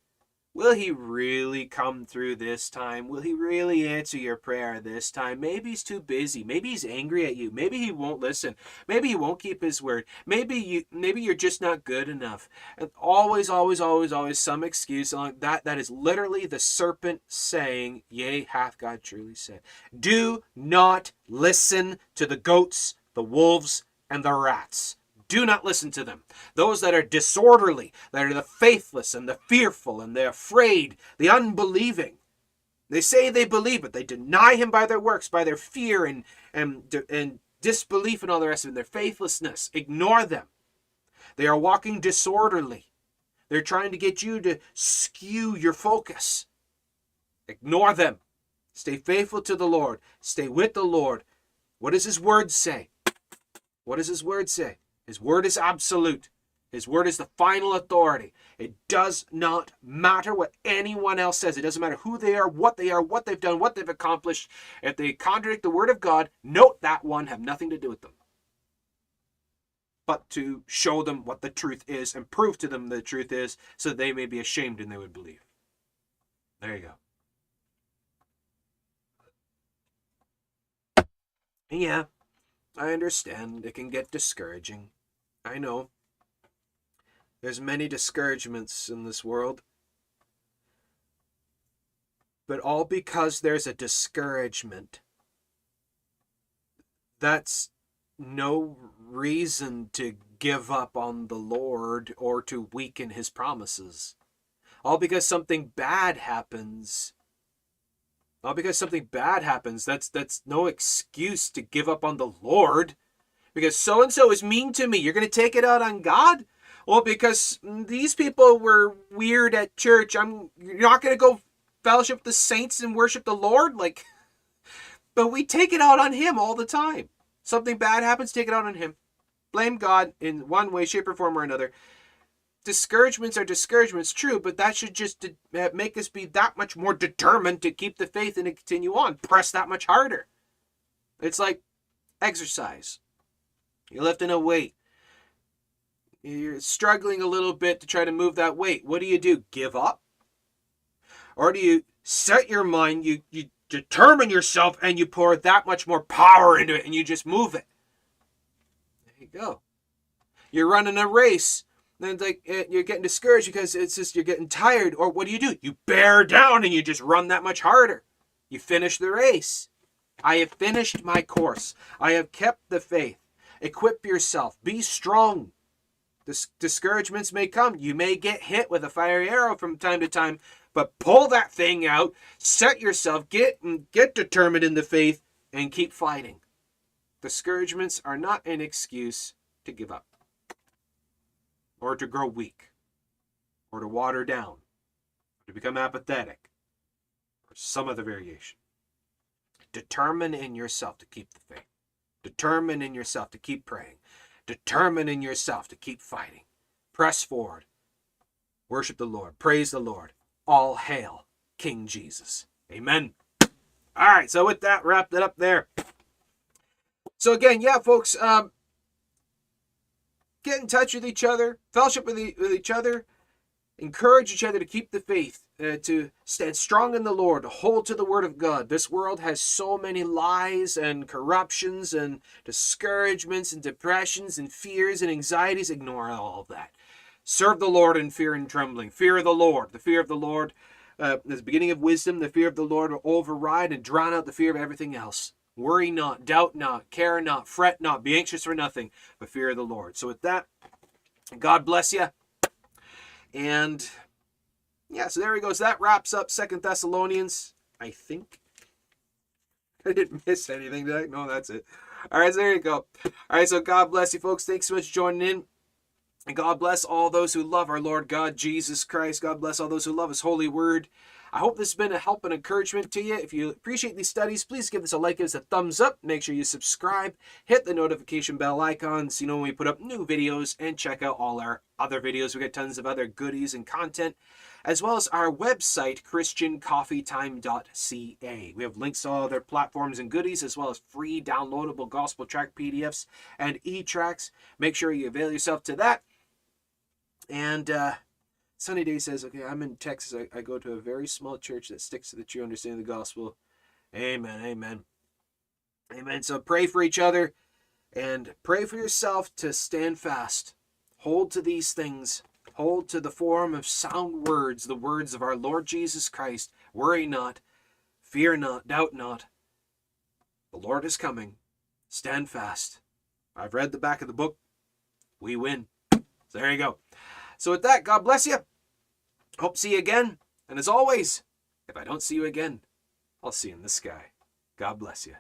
Will he really come through this time? Will he really answer your prayer this time? Maybe he's too busy. Maybe he's angry at you. Maybe he won't listen. Maybe he won't keep his word. Maybe you maybe you're just not good enough. And always, always, always, always some excuse like that. That is literally the serpent saying, Yea, hath God truly said. Do not listen to the goats, the wolves, and the rats. Do not listen to them. Those that are disorderly, that are the faithless and the fearful and the afraid, the unbelieving. They say they believe, but they deny him by their works, by their fear and, and, and disbelief and all the rest of it, their faithlessness. Ignore them. They are walking disorderly. They're trying to get you to skew your focus. Ignore them. Stay faithful to the Lord. Stay with the Lord. What does His Word say? What does His Word say? His word is absolute. His word is the final authority. It does not matter what anyone else says. It doesn't matter who they are, what they are, what they've done, what they've accomplished. If they contradict the word of God, note that one, have nothing to do with them. But to show them what the truth is and prove to them the truth is so they may be ashamed and they would believe. There you go. Yeah, I understand. It can get discouraging. I know. There's many discouragements in this world. But all because there's a discouragement. That's no reason to give up on the Lord or to weaken his promises. All because something bad happens. All because something bad happens. That's that's no excuse to give up on the Lord because so and so is mean to me. You're going to take it out on God? Well, because these people were weird at church. I'm you're not going to go fellowship the saints and worship the Lord like but we take it out on him all the time. Something bad happens, take it out on him. Blame God in one way, shape, or form or another. Discouragements are discouragements, true, but that should just uh, make us be that much more determined to keep the faith and to continue on. Press that much harder. It's like exercise. You're lifting a weight. You're struggling a little bit to try to move that weight. What do you do? Give up? Or do you set your mind, you, you determine yourself, and you pour that much more power into it and you just move it? There you go. You're running a race. Then like eh, you're getting discouraged because it's just you're getting tired. Or what do you do? You bear down and you just run that much harder. You finish the race. I have finished my course. I have kept the faith. Equip yourself. Be strong. Dis- discouragements may come. You may get hit with a fiery arrow from time to time, but pull that thing out. Set yourself. Get mm, get determined in the faith and keep fighting. Discouragements are not an excuse to give up or to grow weak or to water down or to become apathetic or some other variation. Determine in yourself to keep the faith. Determine in yourself to keep praying. Determine in yourself to keep fighting. Press forward. Worship the Lord. Praise the Lord. All hail King Jesus. Amen. All right, so with that, wrap it up there. So again, yeah, folks, um, get in touch with each other, fellowship with, with each other, encourage each other to keep the faith uh, to stand strong in the Lord, to hold to the word of God. This world has so many lies and corruptions and discouragements and depressions and fears and anxieties. Ignore all of that. Serve the Lord in fear and trembling. Fear of the Lord. The fear of the Lord uh, is the beginning of wisdom. The fear of the Lord will override and drown out the fear of everything else. Worry not, doubt not, care not, fret not, be anxious for nothing, but fear of the Lord. So with that, God bless you. And yeah, so there he goes. That wraps up Second Thessalonians, I think. I didn't miss anything, did I? No, that's it. All right, so there you go. All right, so God bless you, folks. Thanks so much for joining in. And God bless all those who love our Lord God Jesus Christ. God bless all those who love His holy word. I hope this has been a help and encouragement to you. If you appreciate these studies, please give this a like, give us a thumbs up. Make sure you subscribe, hit the notification bell icon so you know when we put up new videos, and check out all our other videos. We got tons of other goodies and content as well as our website, christiancoffeetime.ca. We have links to all their platforms and goodies, as well as free downloadable gospel track PDFs and e tracks. Make sure you avail yourself to that. And uh, Sunny Day says, okay, I'm in Texas. I, I go to a very small church that sticks to the true understanding of the gospel. Amen. Amen. Amen. So pray for each other and pray for yourself to stand fast. Hold to these things. Hold to the form of sound words, the words of our Lord Jesus Christ. Worry not, fear not, doubt not. The Lord is coming. Stand fast. I've read the back of the book. We win. So there you go. So with that, God bless you. Hope to see you again. And as always, if I don't see you again, I'll see you in the sky. God bless you.